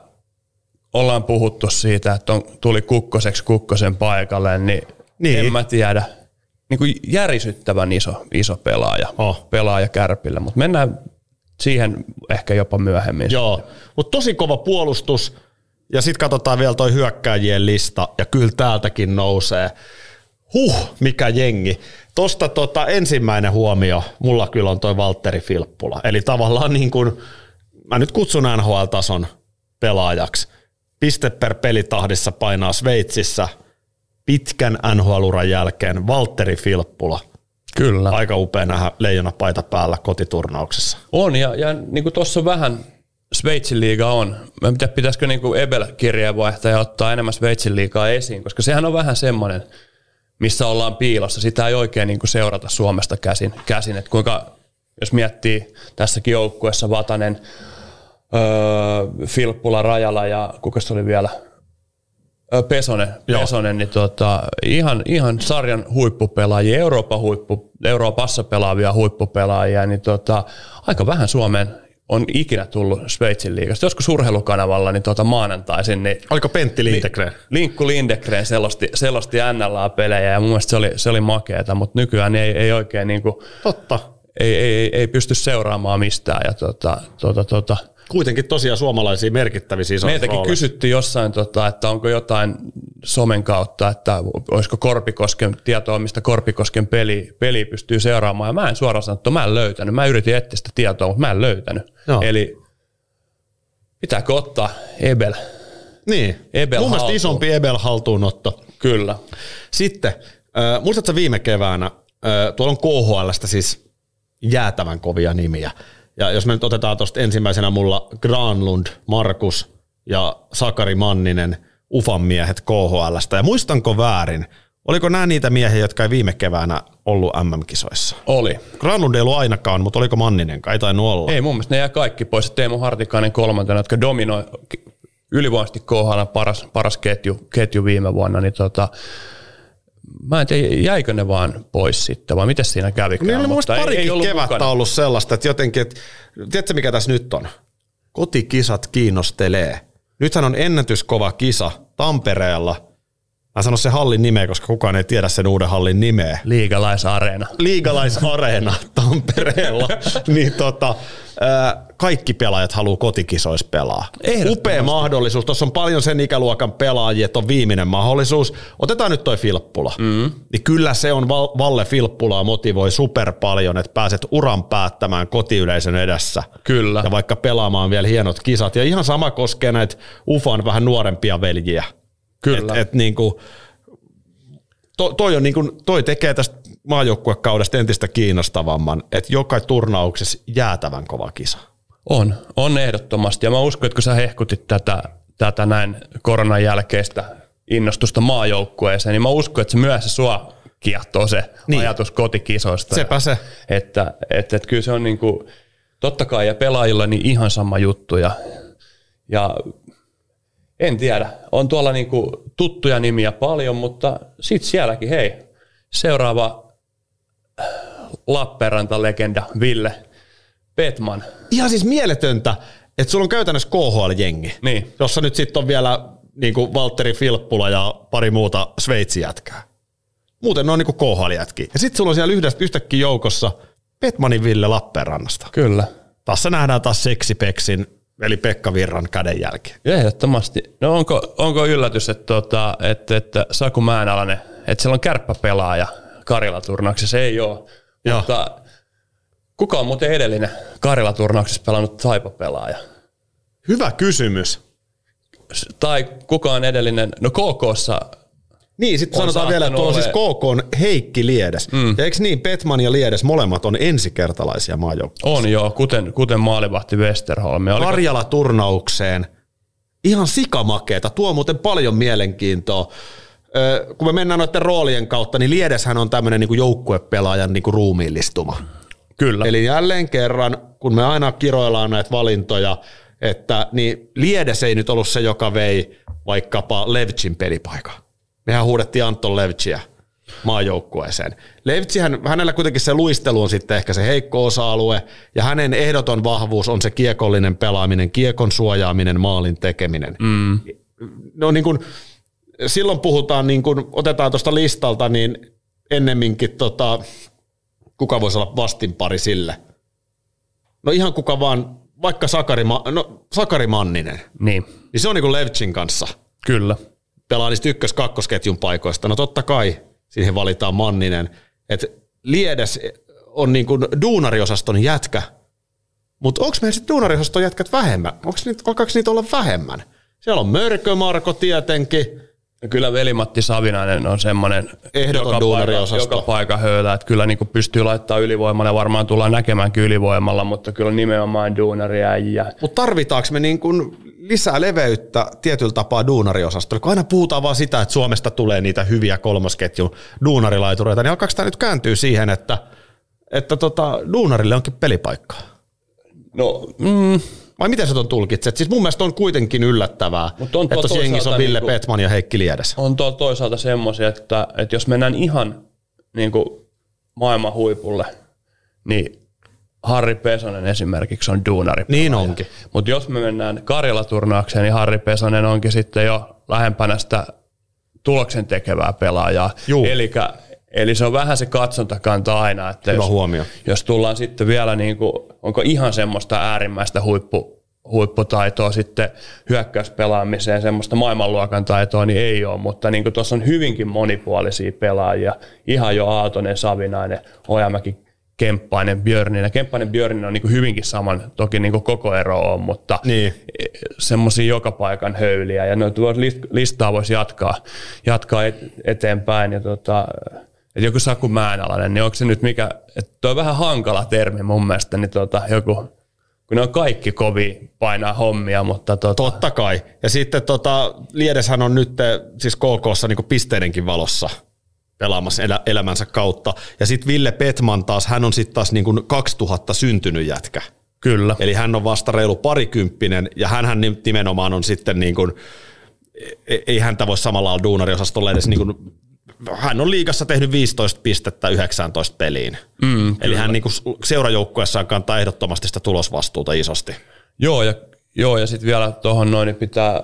ollaan puhuttu siitä, että on, tuli kukkoseksi kukkosen paikalle, niin, niin. en mä tiedä. Niin kuin järisyttävän iso, iso pelaaja, oh. pelaaja kärpillä, mutta mennään siihen ehkä jopa myöhemmin. Joo, mutta tosi kova puolustus ja sitten katsotaan vielä toi hyökkääjien lista ja kyllä täältäkin nousee. Huh, mikä jengi. Tosta tota, ensimmäinen huomio, mulla kyllä on toi Valtteri Filppula. Eli tavallaan niin kuin, mä nyt kutsun NHL-tason pelaajaksi. Piste per pelitahdissa painaa Sveitsissä pitkän NHL-uran jälkeen Valtteri Filppula. Kyllä. Aika upea nähdä leijona paita päällä kotiturnauksessa. On, ja, ja niin kuin tuossa vähän Sveitsin liiga on. Mä mitä pitäisikö niin kuin Ebel-kirjeenvaihtaja ottaa enemmän Sveitsin liigaa esiin, koska sehän on vähän semmoinen, missä ollaan piilossa. Sitä ei oikein niin kuin seurata Suomesta käsin, käsin. että kuinka, jos miettii tässäkin joukkueessa Vatanen, öö, Filppula, Rajala ja kuka se oli vielä, Pesonen, Pesonen niin tota, ihan, ihan sarjan huippupelaajia, Euroopan huippu, Euroopassa pelaavia huippupelaajia, niin tota, aika vähän Suomeen on ikinä tullut Sveitsin liigasta. Joskus urheilukanavalla niin tuota maanantaisin. Niin Oliko Pentti Lindegren? Linkku Lindegren selosti, selosti NLA-pelejä ja mun mielestä se oli, se oli makeeta, mutta nykyään ei, ei oikein niin kuin, Totta. Ei, ei, ei, pysty seuraamaan mistään. Ja tuota, tuota, tuota, Kuitenkin tosiaan suomalaisia merkittäviä isoja Meitäkin kysyttiin jossain, tota, että onko jotain somen kautta, että olisiko Korpikosken tietoa, mistä Korpikosken peli, peli pystyy seuraamaan. Ja mä en suoraan sanoa, että mä en löytänyt. Mä yritin etsiä sitä tietoa, mutta mä en löytänyt. Joo. Eli pitääkö ottaa Ebel? Niin, Ebel mun mielestä isompi Ebel haltuunotto. Kyllä. Sitten, äh, muistatko viime keväänä, äh, tuolla on KHLstä siis jäätävän kovia nimiä. Ja jos me nyt otetaan tuosta ensimmäisenä mulla Granlund, Markus ja Sakari Manninen, Ufan miehet KHLstä. Ja muistanko väärin, oliko nämä niitä miehiä, jotka ei viime keväänä ollut MM-kisoissa? Oli. Granlund ei ollut ainakaan, mutta oliko Manninen? Ei tainnut olla. Ei, mun mielestä ne jää kaikki pois. Teemu Hartikainen kolmantena, jotka dominoi ylivoimaisesti KHL paras, paras ketju, ketju viime vuonna, niin tota, mä en tiedä, jäikö ne vaan pois sitten, vai miten siinä kävi? Niin oli muista parikin ei kevättä mukana. ollut sellaista, että jotenkin, että tiedätkö mikä tässä nyt on? Kotikisat kiinnostelee. Nythän on ennätyskova kisa Tampereella – Mä sanon se hallin nimeä, koska kukaan ei tiedä sen uuden hallin nimeä. Liigalaisareena. Liigalaisareena Tampereella. [laughs] niin tota, kaikki pelaajat haluaa kotikisoissa pelaa. Upea mahdollisuus. Tuossa on paljon sen ikäluokan pelaajia, että on viimeinen mahdollisuus. Otetaan nyt toi Filppula. Mm. Niin kyllä se on Valle Filppulaa motivoi super paljon, että pääset uran päättämään kotiyleisön edessä. Kyllä. Ja vaikka pelaamaan vielä hienot kisat. Ja ihan sama koskee näitä UFAn vähän nuorempia veljiä. Kyllä. Et, et niinku, to, toi, on niinku, toi tekee tästä maajoukkuekaudesta entistä kiinnostavamman, että joka turnauksessa jäätävän kova kisa. On, on ehdottomasti. Ja mä uskon, että kun sä hehkutit tätä, tätä näin koronan jälkeistä innostusta maajoukkueeseen, niin mä uskon, että se myös sua kiehtoo se niin. ajatus kotikisoista. Sepä se. Että, että, että kyllä se on niin kuin, totta kai ja pelaajilla niin ihan sama juttu ja, ja en tiedä. On tuolla niinku tuttuja nimiä paljon, mutta sitten sielläkin, hei, seuraava Lappeenranta-legenda Ville Petman. Ihan siis mieletöntä, että sulla on käytännössä KHL-jengi, niin. jossa nyt sitten on vielä niinku Valtteri Filppula ja pari muuta Sveitsi-jätkää. Muuten ne on niinku KHL-jätkiä. Ja sitten sulla on siellä yhdestä, yhtäkkiä joukossa Petmanin Ville Lappeenrannasta. Kyllä. Tässä nähdään taas seksipeksin eli Pekka Virran kädenjälki. Ehdottomasti. No onko, onko yllätys, että, tuota, että, että Saku Mäenalainen, että siellä on kärppäpelaaja Karjala-turnauksessa? Ei ole. Joo. Mutta kuka on muuten edellinen Karjala-turnauksessa pelannut taipapelaaja? Hyvä kysymys. Tai kuka on edellinen, no KKssa niin, sitten sanotaan vielä, että tuolla on siis KK on Heikki Liedes. Mm. Ja eikö niin, Petman ja Liedes molemmat on ensikertalaisia maajoukkoja? On joo, kuten, kuten maalivahti Westerholm. Karjala-turnaukseen. Ihan sikamakeeta, tuo muuten paljon mielenkiintoa. Kun me mennään noiden roolien kautta, niin Liedeshän on tämmöinen niin joukkuepelaajan niin kuin ruumiillistuma. Kyllä. Eli jälleen kerran, kun me aina kiroillaan näitä valintoja, että niin Liedes ei nyt ollut se, joka vei vaikkapa Levchin pelipaikan mehän huudettiin Anton Levchiä. maajoukkueeseen. Leipzihän, hänellä kuitenkin se luistelu on sitten ehkä se heikko osa-alue, ja hänen ehdoton vahvuus on se kiekollinen pelaaminen, kiekon suojaaminen, maalin tekeminen. Mm. No niin kuin, silloin puhutaan, niin kuin, otetaan tuosta listalta, niin ennemminkin tota, kuka voisi olla vastinpari sille. No ihan kuka vaan, vaikka Sakari, no, Sakari Manninen. Niin. Niin se on niin kuin Levchin kanssa. Kyllä. Pelaa niistä ykkös-kakkosketjun paikoista. No totta kai siihen valitaan Manninen. Että Liedes on niin kuin duunariosaston jätkä, mutta onko meillä sitten duunariosaston jätkät vähemmän? Onko niitä, alkaako niitä olla vähemmän? Siellä on Mörkö Marko tietenkin, ja kyllä Veli-Matti Savinainen on semmoinen Ehdoton joka, paikka, joka paikka höylä, että kyllä niin pystyy laittaa ylivoimalla ja varmaan tullaan näkemäänkin ylivoimalla, mutta kyllä nimenomaan duunaria. Mutta tarvitaanko me niin kuin lisää leveyttä tietyllä tapaa duunariosastolle? Kun aina puhutaan vaan sitä, että Suomesta tulee niitä hyviä kolmosketjun duunarilaitureita, niin alkaako tämä nyt kääntyy siihen, että, että tota, duunarille onkin pelipaikkaa? No, mm, vai miten sä ton tulkitset? Siis mun mielestä on kuitenkin yllättävää, Mut on että tuossa jengissä on Ville niinku, Petman ja Heikki Liedes. On tuolla toisaalta semmoisia, että, että jos mennään ihan niin kuin maailman huipulle, niin Harri Pesonen esimerkiksi on duunari. Niin onkin. Mutta jos me mennään Karjala-turnaukseen, niin Harri Pesonen onkin sitten jo lähempänä sitä tuloksen tekevää pelaajaa. Eli Eli se on vähän se katsontakanta aina, että Hyvä jos, huomio. jos tullaan sitten vielä, niin kuin, onko ihan semmoista äärimmäistä huippu, huipputaitoa sitten hyökkäyspelaamiseen, semmoista maailmanluokan taitoa, niin ei ole, mutta niin tuossa on hyvinkin monipuolisia pelaajia, ihan jo Aatonen, Savinainen, Ojamäki, Kemppainen, Björninen. Kemppainen, Björninen on niin hyvinkin saman, toki niin kuin ero on, mutta niin. semmoisia joka paikan höyliä, ja noita listaa voisi jatkaa, jatkaa eteenpäin, ja tota, että joku Saku Määnalainen, niin onko se nyt mikä, että tuo on vähän hankala termi mun mielestä, niin tota, joku, kun ne on kaikki kovi painaa hommia, mutta tota... Totta kai. Ja sitten tota, Liedeshän on nyt siis KKssa niin pisteidenkin valossa pelaamassa elä, elämänsä kautta. Ja sitten Ville Petman taas, hän on sitten taas niin kuin 2000 syntynyt jätkä. Kyllä. Eli hän on vasta reilu parikymppinen ja hän nimenomaan on sitten niin kuin, e-, ei häntä voi samalla lailla duunariosastolla edes niin kuin hän on liigassa tehnyt 15 pistettä 19 peliin. Mm, Eli hän niin seurajoukkueessaan kantaa ehdottomasti sitä tulosvastuuta isosti. Joo, ja, joo, ja sitten vielä tuohon noin niin pitää äh,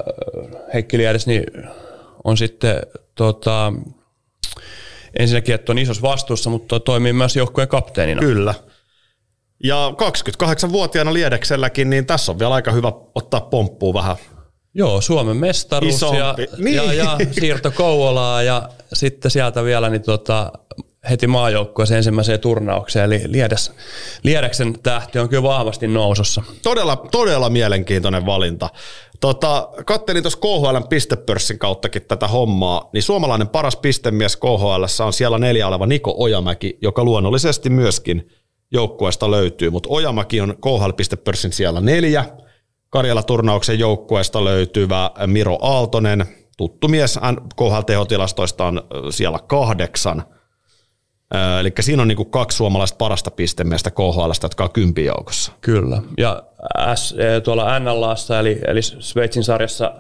Heikki Liedes, niin on sitten tota, ensinnäkin, että on isossa vastuussa, mutta toimii myös joukkueen kapteenina. Kyllä. Ja 28-vuotiaana Liedekselläkin, niin tässä on vielä aika hyvä ottaa pomppuun vähän Joo, Suomen mestaruus ja, niin. ja, ja, siirto Kouvolaa ja sitten sieltä vielä niin tota, heti maajoukkueeseen ensimmäiseen turnaukseen, eli Liedes, Liedeksen tähti on kyllä vahvasti nousussa. Todella, todella mielenkiintoinen valinta. Tota, kattelin tuossa KHL pistepörssin kauttakin tätä hommaa, niin suomalainen paras pistemies KHL on siellä neljä oleva Niko Ojamäki, joka luonnollisesti myöskin joukkueesta löytyy, mutta Ojamäki on KHL-pistepörssin siellä neljä, Karjala-turnauksen joukkueesta löytyvä Miro Aaltonen, tuttu mies KHL-tehotilastoista on siellä kahdeksan. Eli siinä on niin kuin kaksi suomalaista parasta pistemiestä KHL, jotka on kympin joukossa. Kyllä. Ja S, e, tuolla NLAssa, eli, eli Sveitsin sarjassa,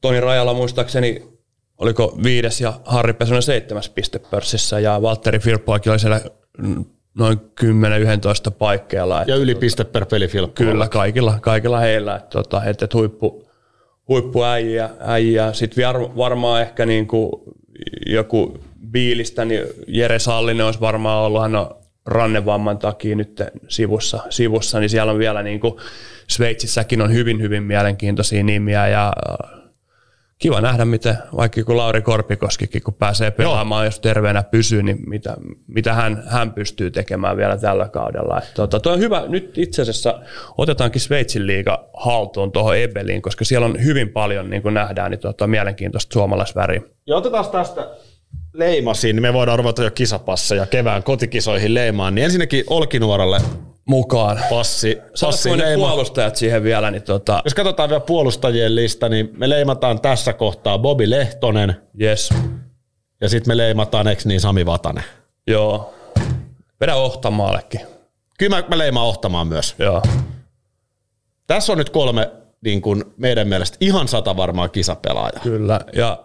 Toni Rajala muistaakseni oliko viides ja Harri Pesonen seitsemäs pistepörssissä ja Valtteri Firppoakin oli siellä noin 10-11 paikkeilla. Ja yli piste per peli Kyllä, kaikilla, kaikilla heillä. Että, tota, että, että huippu, huippuäijä. Äijä. Sitten varmaan ehkä niin kuin joku biilistä, niin Jere Sallinen olisi varmaan ollut, hän on rannevamman takia nyt sivussa, sivussa niin siellä on vielä niin kuin Sveitsissäkin on hyvin, hyvin mielenkiintoisia nimiä ja kiva nähdä, miten vaikka kun Lauri Korpikoskikin, kun pääsee pelaamaan, Joo. jos terveenä pysyy, niin mitä, mitä hän, hän pystyy tekemään vielä tällä kaudella. Että, tota, toi on hyvä. Nyt itse asiassa otetaankin Sveitsin liiga haltuun tuohon Ebeliin, koska siellä on hyvin paljon, niin kuin nähdään, niin tota, mielenkiintoista suomalaisväriä. Ja otetaan tästä leimasiin, niin me voidaan ruveta jo kisapasseja kevään kotikisoihin leimaan. Niin ensinnäkin Olkinuoralle mukaan. Passi, passi leima. puolustajat siihen vielä. Niin tota... Jos katsotaan vielä puolustajien lista, niin me leimataan tässä kohtaa Bobi Lehtonen. Yes. Ja sitten me leimataan, eikö niin, Sami Vatanen. Joo. Vedä Ohtamaallekin. Kyllä mä, mä leimaan Ohtamaan myös. Joo. Tässä on nyt kolme niin kuin meidän mielestä ihan sata varmaa kisapelaajaa. Kyllä, ja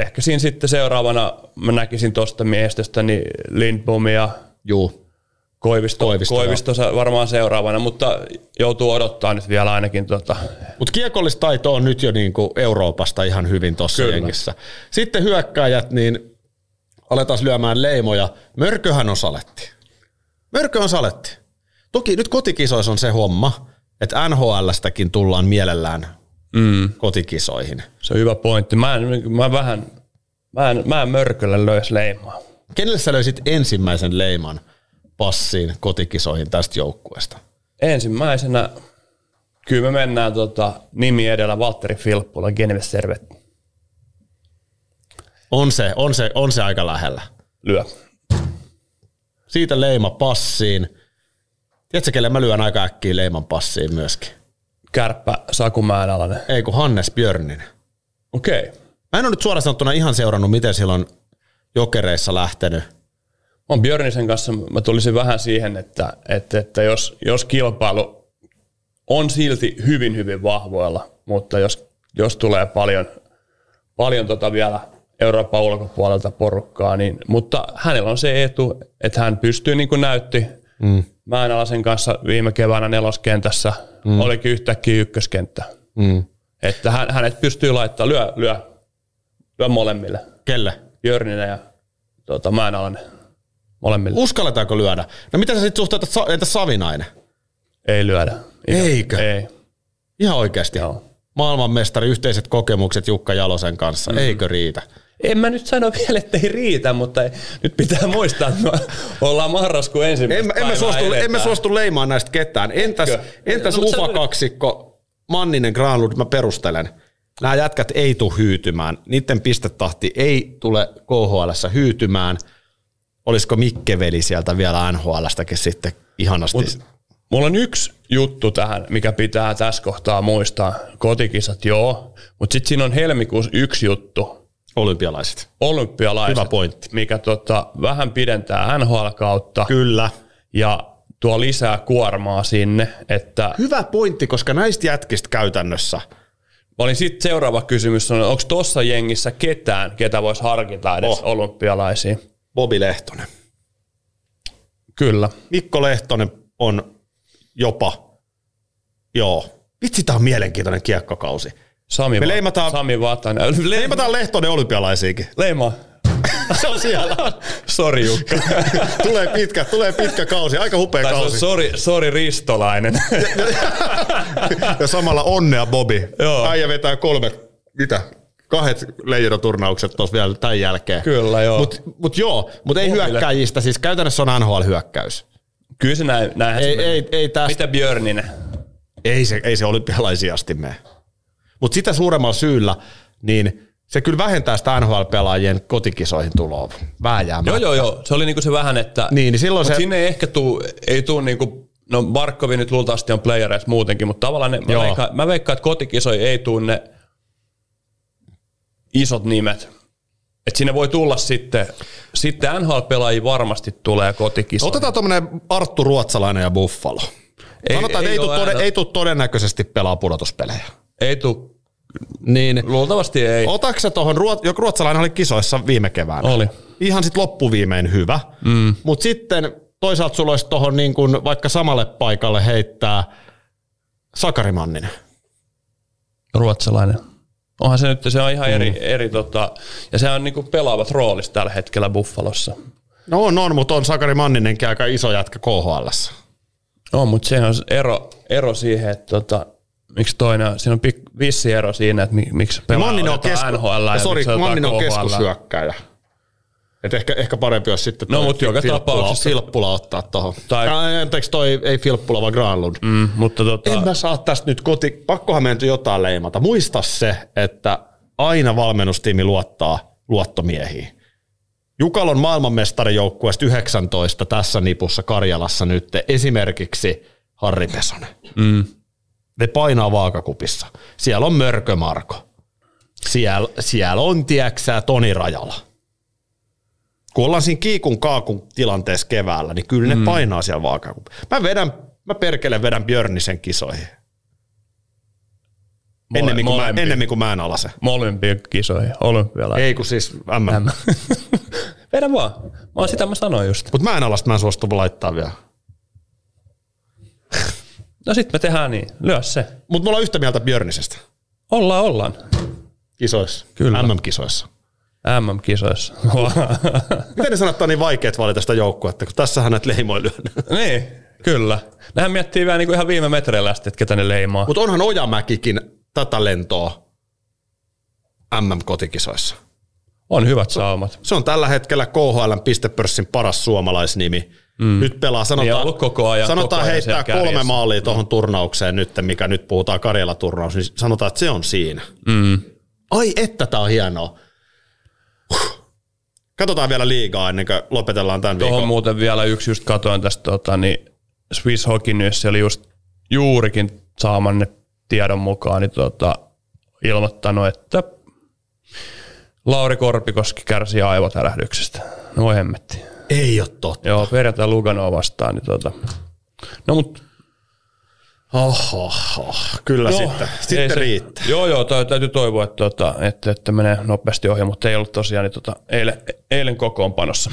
ehkä siinä sitten seuraavana mä näkisin tuosta miehistöstä niin Lindbomia, Juu. Koivisto, Koivisto, Koivisto, varmaan seuraavana, mutta joutuu odottaa nyt vielä ainakin tota, Mutta kiekollistaito on nyt jo niinku Euroopasta ihan hyvin tuossa jengissä. Sitten hyökkäjät, niin aletaan lyömään leimoja. Mörköhän on saletti. Mörkö on saletti. Toki nyt kotikisoissa on se homma, että NHLstäkin tullaan mielellään mm, kotikisoihin. se on hyvä pointti. Mä en, mä vähän, mä en, mä en mörköllä löys leimaa. Kenelle sä löysit ensimmäisen leiman passiin kotikisoihin tästä joukkueesta? Ensimmäisenä, kyllä me mennään tota, nimi edellä Valtteri Filppula, Geneves Servet On se, on se, on se aika lähellä. lyö. Siitä leima passiin. Tiedätkö, kelle mä lyön aika äkkiä leiman passiin myöskin? Kärppä Saku Mäenalainen. Ei kun Hannes Björninen. Okei. Okay. Mä en ole nyt suoraan sanottuna ihan seurannut, miten sillä on jokereissa lähtenyt. on Björnisen kanssa, mä tulisin vähän siihen, että, että, että jos, jos kilpailu on silti hyvin, hyvin vahvoilla, mutta jos, jos tulee paljon, paljon tota vielä Euroopan ulkopuolelta porukkaa, niin, mutta hänellä on se etu, että hän pystyy, niin kuin näytti mm. Mäenalaisen kanssa viime keväänä neloskentässä, mm. olikin yhtäkkiä ykköskenttä. Mm. Että hän, hänet pystyy laittamaan, lyö, lyö, lyö molemmille, Kelle? Björninen ja tota, Mäenalainen molemmille. Uskalletaanko lyödä? No mitä sä sitten suhteutat, Sa- entä Savinainen? Ei lyödä. Ihan- Eikö? Ei. Ihan oikeasti. Joo. Maailmanmestari, yhteiset kokemukset Jukka Jalosen kanssa. Mm. Eikö riitä? En mä nyt sano vielä, että ei riitä, mutta nyt pitää muistaa, että me ollaan marraskuun ensimmäistä En, mä- en, mä suostu, en mä suostu leimaan näistä ketään. Entäs, Etkö? entäs No, UFA-kaksikko, Manninen, Granlund, mä perustelen. Nämä jätkät ei tule hyytymään. Niiden pistetahti ei tule KHL hyytymään. Olisiko Mikke Veli sieltä vielä NHLstäkin sitten ihanasti? Mut Mulla on yksi juttu tähän, mikä pitää tässä kohtaa muistaa. Kotikisat, joo. Mutta sitten siinä on helmikuussa yksi juttu. Olympialaiset. Olympialaiset. Hyvä pointti. Mikä tota, vähän pidentää NHL-kautta Kyllä. ja tuo lisää kuormaa sinne. Että Hyvä pointti, koska näistä jätkistä käytännössä Mä olin sitten seuraava kysymys, on, onko tuossa jengissä ketään, ketä voisi harkita edes Oh. olympialaisiin? Bobi Lehtonen. Kyllä. Mikko Lehtonen on jopa, joo, vitsi tää on mielenkiintoinen kiekkokausi. Sami, Me leimataan- Sami Vatanen. Le- Leimataan Lehtonen olympialaisiinkin. Leima. Se on siellä. [laughs] Sori Jukka. tulee pitkä, tulee pitkä kausi, aika hupea tai kausi. sori, sori Ristolainen. Ja samalla onnea Bobi. Joo. Äijä vetää kolme, mitä, kahdet leijonaturnaukset tuossa vielä tämän jälkeen. Kyllä, joo. Mut, mut joo, mut ei Bobille. hyökkäjistä, siis käytännössä on NHL-hyökkäys. Kyllä se näin, näinhän Ei, se menee. ei, ei tästä, Mitä Björninen? ei se, ei se olympialaisiin asti mene. Mutta sitä suuremmalla syyllä, niin se kyllä vähentää sitä NHL-pelaajien kotikisoihin tuloa. Vääjäämättä. Joo, joo, joo. Se oli niinku se vähän, että... Niin, niin silloin se- sinne ei ehkä tuu, ei tuu niinku... No Barkovi nyt luultavasti on playereissa muutenkin, mutta tavallaan ne, mä, veikkaan, mä veikkaan, että kotikisoihin ei tuu ne isot nimet. Että sinne voi tulla sitten, sitten NHL-pelaajia varmasti tulee kotikisoihin. Otetaan tuommoinen Arttu Ruotsalainen ja Buffalo. Ei- Sanotaan, ei ei, oo tule ei tule todennäköisesti pelaa pudotuspelejä. Ei tuu, Niin, luultavasti ei. otatko sä tuohon, joku ruotsalainen oli kisoissa viime keväänä. Oli. Ihan sitten loppuviimein hyvä. Mm. Mutta sitten toisaalta sulla olisi tuohon niin kuin vaikka samalle paikalle heittää Sakari Manninen. Ruotsalainen. Onhan se nyt, se on ihan eri, eri tota, ja se on niinku pelaavat roolissa tällä hetkellä Buffalossa. No on, on, mutta on Sakari Manninenkin aika iso jätkä KHL. No, mutta se on ero, ero siihen, että tota, miksi toinen, on- siinä on pik, vissi ero siinä, että mi, miksi pelaa Manninen on, kesku, NHL ja sorry, miksi otetaan Manninen on keskushyökkäjä. Et ehkä, ehkä parempi olisi sitten No, toi mut joka Filppula- tapauksessa- Filppula ottaa tuohon. Tai- Tai... Anteeksi, toi ei Filppula, vaan Granlund. Mm, mutta tota, En mä saa tästä nyt koti, pakkohan meidän jotain leimata. Muista se, että aina valmennustiimi luottaa luottomiehiin. Jukalon maailmanmestarijoukkueesta 19 tässä nipussa Karjalassa nyt esimerkiksi Harri Pesonen. mm, Ne painaa vaakakupissa. Siellä on Mörkö Marko. Siellä, siellä on, tieksää, Toni Rajala. Kun ollaan siinä kiikun kaakun tilanteessa keväällä, niin kyllä ne mm. painaa siellä vaakakupissa. Mä vedän, mä perkele vedän Björnisen kisoihin. ennemmin, kuin mä, ennemmin kuin mä en alase. Molempiin kisoihin, olympialaisiin. Ei kun siis M. [laughs] Vedä vaan. Mä oon sitä mä sanoin just. Mutta mä en alasta, mä en suostu laittaa vielä. No sit me tehdään niin. Lyö se. Mutta me ollaan yhtä mieltä Björnisestä. Ollaan, ollaan. Kisoissa. Kyllä. MM-kisoissa. MM-kisoissa. [laughs] Miten ne on niin vaikeet valita sitä joukkuetta, kun tässähän näitä leimoja lyön. niin, kyllä. Nehän miettii vielä niinku ihan viime metreillä asti, että ketä ne leimaa. Mutta onhan Ojamäkikin tätä lentoa MM-kotikisoissa. On hyvät saumat. Se on tällä hetkellä KHL pistepörssin paras suomalaisnimi. Mm. Nyt pelaa, Niin sanotaan, ollut koko ajan- sanotaan koko ajan heittää kolme kärjessä. maalia tuohon turnaukseen nyt, mikä nyt puhutaan Karjala-turnaus, niin sanotaan, että se on siinä. Mm. Ai että tää on hienoa. Huh. Katsotaan vielä liigaa ennen kuin lopetellaan tämän Tuohon viikon. muuten vielä yksi just katoin tästä, tota, niin Swiss Hockey News oli just juurikin saamanne tiedon mukaan niin tota, ilmoittanut, että Lauri Korpikoski kärsi aivotärähdyksestä. No voi hemmetti. Ei ole totta. Joo, perjantai Luganoa vastaan. Niin tota. No mut Oho, oho. kyllä no, sitten. Sitten se- riittää. Joo, joo, tä- täytyy toivoa, että, tota, että, että menee nopeasti ohi, mutta ei ollut tosiaan niin, tota, eilen, eilen kokoonpanossa.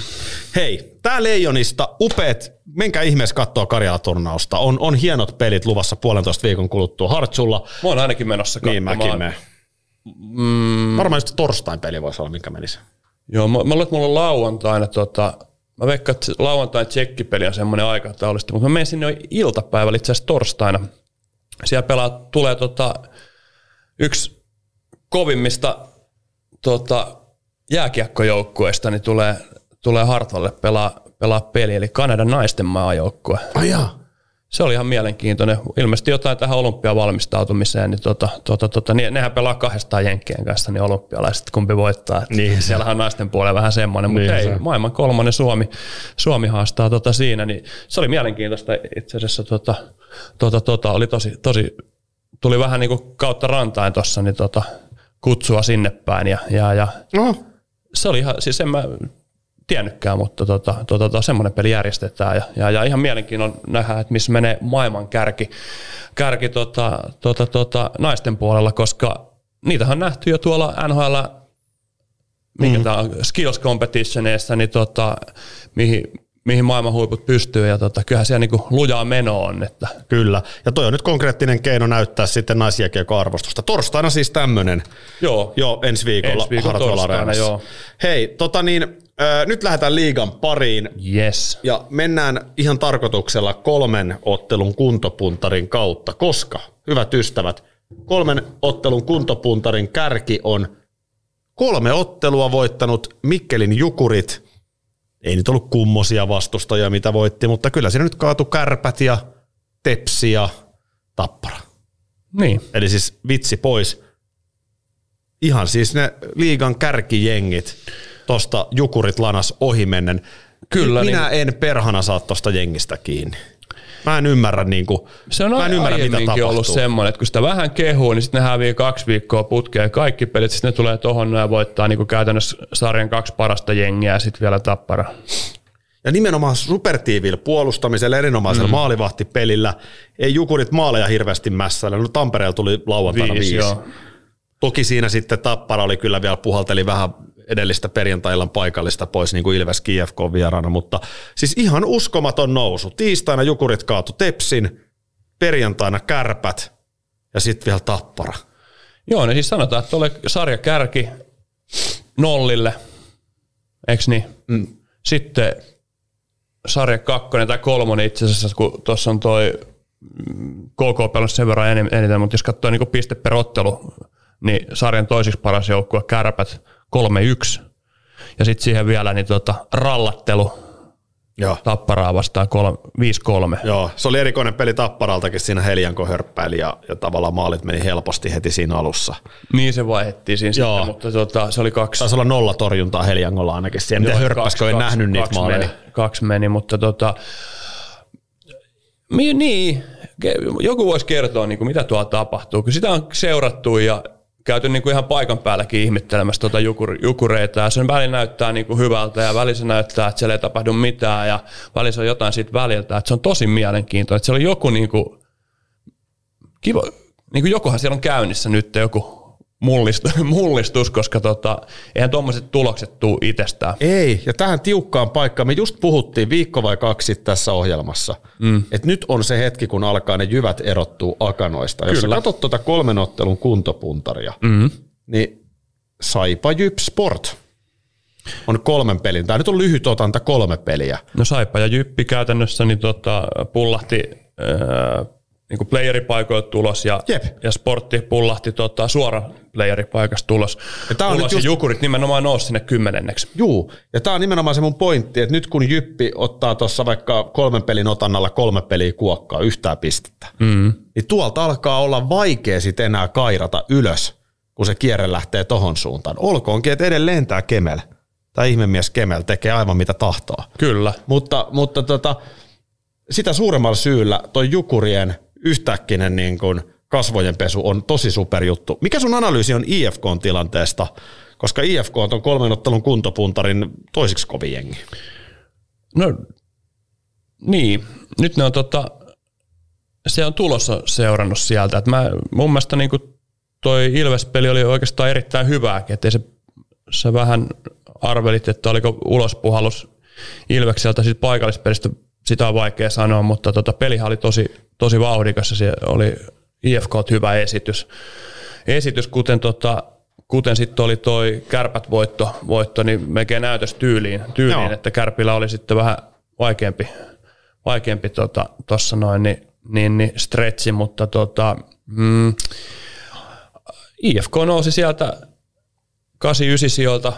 Hei, tää Leijonista, upeet, menkää ihmeessä katsoa Karjala-turnausta. On, on hienot pelit luvassa puolentoista viikon kuluttua Hartsulla. Mä oon ainakin menossa Niin katsomaan. mäkin menen. Mm. Varmaan just torstain peli voisi olla, minkä menisi. Joo, mä, mä luulen, että mulla on lauantaina, tota, mä veikkaan, että lauantain tsekkipeli on semmoinen aikataulusti, mutta mä menen sinne iltapäivällä itse asiassa torstaina. Siellä pelaa, tulee tota, yksi kovimmista tota, jääkiekkojoukkueista, niin tulee, tulee Hartwalle pelaa, pelaa peli, eli Kanadan naisten maajoukkue. Jaa. Se oli ihan mielenkiintoinen. Ilmeisesti jotain tähän olympiavalmistautumiseen, niin tota, tota, tota, niin nehän pelaa kahdestaan jenkkien kanssa, niin olympialaiset kumpi voittaa. Et Niin. Siellähän on naisten puolella vähän semmoinen, mutta Niin ei, se. maailman kolmonen Suomi, Suomi haastaa tota siinä, niin se oli mielenkiintoista itse asiassa. Tota, tota, tota, oli tosi, tosi, tuli vähän niin kuin kautta rantain tuossa, niin tota, kutsua sinne päin ja, ja, ja No, se oli ihan, siis en mä tiennytkään, mutta tota, tota, tota, semmoinen peli järjestetään ja, ja, ja ihan mielenkiinnon nähdä, että missä menee maailman kärki, kärki tota, tota, tota, naisten puolella, koska niitähän on nähty jo tuolla NHL, mikä mm. tämä on, skills competitioneissa, niin tota, mihin, mihin maailman huiput pystyy ja tota, kyllähän siellä niinku lujaa meno on, että kyllä. Ja toi on nyt konkreettinen keino näyttää sitten naisjääkiekon arvostusta. Torstaina siis tämmönen. joo, Joo, ensi viikolla Ensi Hartwall torstaina, joo. Hei, tota niin, äh, nyt lähdetään liigan pariin. yes. Ja mennään ihan tarkoituksella kolmen ottelun kuntopuntarin kautta, koska, hyvät ystävät, kolmen ottelun kuntopuntarin kärki on kolme ottelua voittanut Mikkelin Jukurit. Ei nyt ollut kummosia vastustajia, mitä voitti, mutta kyllä siinä nyt kaatu kärpät ja tepsi ja tappara. Niin, Eli siis vitsi pois. Ihan siis ne liigan kärkijengit tosta Jukurit lanas ohimennen. Kyllä, Minä en perhana saa tosta jengistä kiinni. Mä en ymmärrä, niin kuin, Se on mä en ymmärrä mitä tapahtuu. ollut semmoinen, että kun sitä vähän kehuu, niin sitten ne hävii kaksi viikkoa putkeen kaikki pelit, sitten ne tulee tohon ja voittaa niin kuin käytännössä sarjan kaksi parasta jengiä ja sitten vielä tappara. Ja nimenomaan supertiivillä puolustamisella, erinomaisella mm. maalivahtipelillä. Ei Jukurit maaleja hirveästi mässäillä. No Tampereella tuli lauantaina viisi. Viisi, viisi. joo. Toki siinä sitten Tappara oli kyllä vielä puhalteli vähän edellistä perjantaillan paikallista pois, niin kuin Ilves KFK vieraana, mutta siis ihan uskomaton nousu. Tiistaina Jukurit kaatu Tepsin, perjantaina Kärpät ja sitten vielä Tappara. Joo, ne siis sanotaan, että sarja kärki nollille, eikö niin? Mm. Sitten sarja kakkonen tai kolmonen itse asiassa, kun tuossa on toi mm, KK pelannut sen verran eniten, mutta jos katsoo niin piste per ottelu, niin sarjan toisiksi paras joukkue Kärpät 3-1. Ja sitten siihen vielä niin tota, rallattelu Joo. tapparaa vastaan kolme- 5-3. Joo, se oli erikoinen peli Tapparaltakin siinä Helianko hörppäili ja, ja tavallaan maalit meni helposti heti siinä alussa. Niin se vaihdettiin siinä Joo. sitten, mutta tota, se oli kaksi. Taisi olla nolla torjuntaa Heliangolla ainakin. Siellä miten hörppäskö en kaksi- nähnyt niitä kaksi maaleja. Meni, kaksi meni, mutta tota, niin, joku voisi kertoa, niin kuin, mitä tuolla tapahtuu. Kyllä sitä on seurattu ja käyty niin kuin ihan paikan päälläkin ihmettelemässä tuota jukur, jukureita. Ja sen välillä näyttää niin kuin hyvältä ja välissä näyttää, että siellä ei tapahdu mitään ja välissä on jotain siitä väliltä. Että se on tosi mielenkiintoista. Että siellä on joku niin kuin, kiva, niin kuin jokohan siellä on käynnissä nyt joku mullistus, [laughs] mullistus koska tota, eihän tuommoiset tulokset tuu itsestään. Ei, ja tähän tiukkaan paikkaan, me just puhuttiin viikko vai kaksi tässä ohjelmassa, mm. että nyt on se hetki, kun alkaa ne jyvät erottuu akanoista. Jos Kyllä. sä katsot tuota kolmen ottelun kuntopuntaria, mm. niin Saipa Jyp Sport on kolmen pelin. Tämä nyt on lyhyt otanta kolme peliä. No Saipa ja Jyppi käytännössä niin tota, pullahti ää, niin playeripaikoilta tulos ja, Jep. ja sportti pullahti tota, suora playeripaikasta tulos. Ja tää on ulos nyt just- Jukurit nimenomaan nousi sinne kymmenenneksi. Juu, ja tämä on nimenomaan se mun pointti, että nyt kun Jyppi ottaa tuossa vaikka kolmen pelin otannalla kolme peliä kuokkaa yhtään pistettä, mm. niin tuolta alkaa olla vaikea sitten enää kairata ylös, kun se kierre lähtee tohon suuntaan. Olkoonkin, että edelleen tämä Kemel, tämä ihmemies Kemel tekee aivan mitä tahtoo. Kyllä. Mutta, mutta tota, sitä suuremmalla syyllä toi Jukurien yhtäkkinen niin kuin kasvojen pesu on tosi superjuttu. Mikä sun analyysi on IFKn tilanteesta? Koska IFK on ton kolmen ottelun kuntopuntarin toisiksi kovin jengi. No niin, nyt ne on tota, se on tulossa seurannut sieltä. Et mä, mun mielestä niinku toi Ilves-peli oli oikeastaan erittäin hyvääkin, että se, se vähän arvelit, että oliko ulospuhallus Ilvekseltä siitä paikallispelistä, sitä on vaikea sanoa, mutta tota, pelihän oli tosi, tosi vauhdikas ja se oli IFK hyvä esitys. Esitys, kuten tota, kuten sitten oli toi kärpät voitto, voitto niin melkein näytös tyyliin, tyyliin Joo. että kärpillä oli sitten vähän vaikeampi, vaikeampi tuossa tota, noin, niin, niin, niin stretchi, mutta tota, mm, IFK nousi sieltä 89 sijoilta,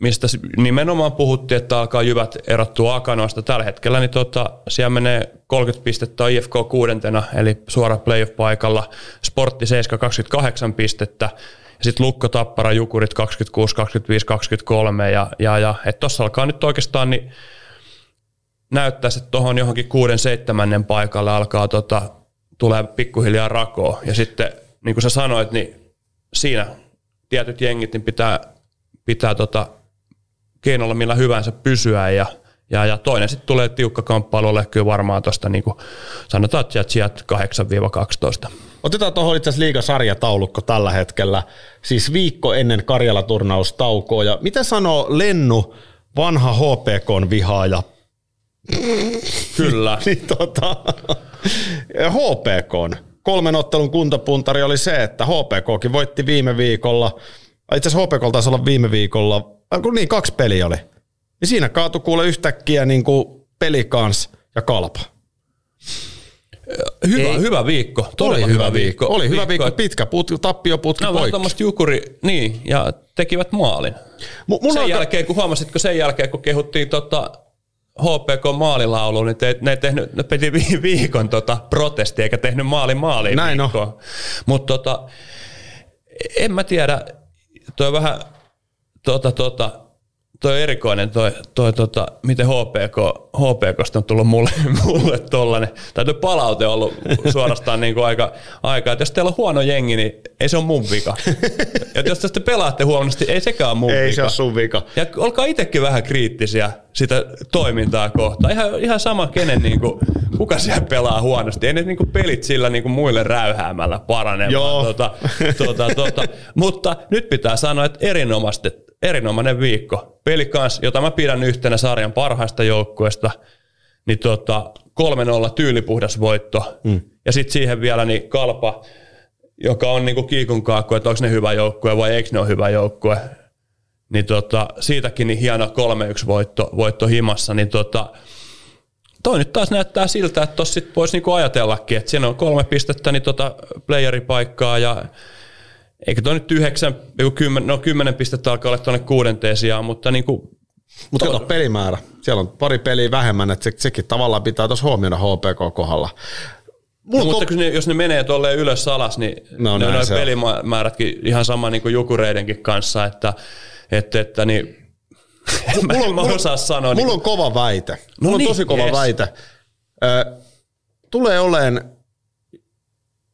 mistä nimenomaan puhuttiin, että alkaa jyvät erottua akanoista. Tällä hetkellä niin tota, siellä menee 30 pistettä IFK kuudentena, eli suora playoff-paikalla. Sportti 7 28 pistettä. Ja sitten Lukko, Tappara, Jukurit 26, 25, 23. Ja, ja, ja että tuossa alkaa nyt oikeastaan niin näyttää, että tuohon johonkin kuuden seitsemännen paikalle alkaa tota, tulee pikkuhiljaa rakoa. Ja sitten, niin kuin sä sanoit, niin siinä tietyt jengit niin pitää, pitää tota, keinolla millä hyvänsä pysyä ja, ja, ja toinen sitten tulee tiukka kamppailu ole kyllä varmaan tuosta niin kuin sanotaan, että sieltä 8-12. Otetaan tuohon itse asiassa liigasarjataulukko tällä hetkellä. Siis viikko ennen Karjala-turnaustaukoa. Ja mitä sanoo Lennu, vanha HPKn vihaaja? Kyllä. [laughs] niin tota, HPKn kolmen ottelun kuntapuntari oli se, että HPKkin voitti viime viikolla. Itse asiassa HPK taisi olla viime viikolla, kun niin kaksi peliä oli. Niin siinä kaatui kuule yhtäkkiä niin kuin pelikans ja kalpa. Hyvä, Ei. hyvä viikko. Todella hyvä, viikko. Oli hyvä viikko, että- pitkä putki, tappioputki No, poikki. tuommoista jukuri, niin, ja tekivät maalin. Mu- mulla sen on- jälkeen, kun huomasitko sen jälkeen, kun kehuttiin tota HPK maalilauluun, niin te, ne, tehnyt, ne piti vi- viikon tota protesti, eikä tehnyt maali maaliin Näin on. viikkoa. Mutta tota, en mä tiedä, toi vähän tota, tota, toi erikoinen, toi, toi tota, miten HPK, HPKsta on tullut mulle, [laughs] mulle tollanen, tai toi palaute on ollut suorastaan niin kuin aika, aika, että jos teillä on huono jengi, niin ei se ole mun vika. [laughs] ja jos te pelaatte huonosti, ei sekään ole mun Ei vika. se ole sun vika. Ja olkaa itsekin vähän kriittisiä sitä toimintaa kohtaan. Ihan, ihan sama, kenen niin kuin, kuka siellä pelaa huonosti. Ei ne niin kuin pelit sillä niin kuin muille räyhäämällä parane. Joo. Tota, tota, tota. [laughs] Mutta nyt pitää sanoa, että erinomaisesti, erinomainen viikko. Peli kans, jota mä pidän yhtenä sarjan parhaista joukkueista, niin tota, 3-0 tyylipuhdas voitto. Mm. Ja sitten siihen vielä niin kalpa, joka on niinku kiikun kaakku, että onko ne hyvä joukkue vai eikö ne ole hyvä joukkue. Niin tota, siitäkin niin hieno 3-1 voitto, voitto himassa. Niin tota, toi nyt taas näyttää siltä, että tossa sit voisi niinku ajatellakin, että siinä on kolme pistettä niin tota playeripaikkaa ja eikö toi nyt yhdeksän, joku kymmen, no kymmenen pistettä alkaa olla tuonne kuudenteen sijaan, mutta niinku, Mutta kato pelimäärä. Siellä on pari peliä vähemmän, että se, sekin tavallaan pitää tuossa huomioida HPK kohdalla. Mulla no, on mutta kun ne, jos ne menee tolleen ylös alas, niin No no, ne on pelimäärätkin ihan sama niin kuin jukureidenkin kanssa, että, että, että niin, mä, [laughs] en mä osaa sanoa. Mulla niin, on kova väite. No Mulla on niin, tosi kova yes. väite. Ö, tulee oleen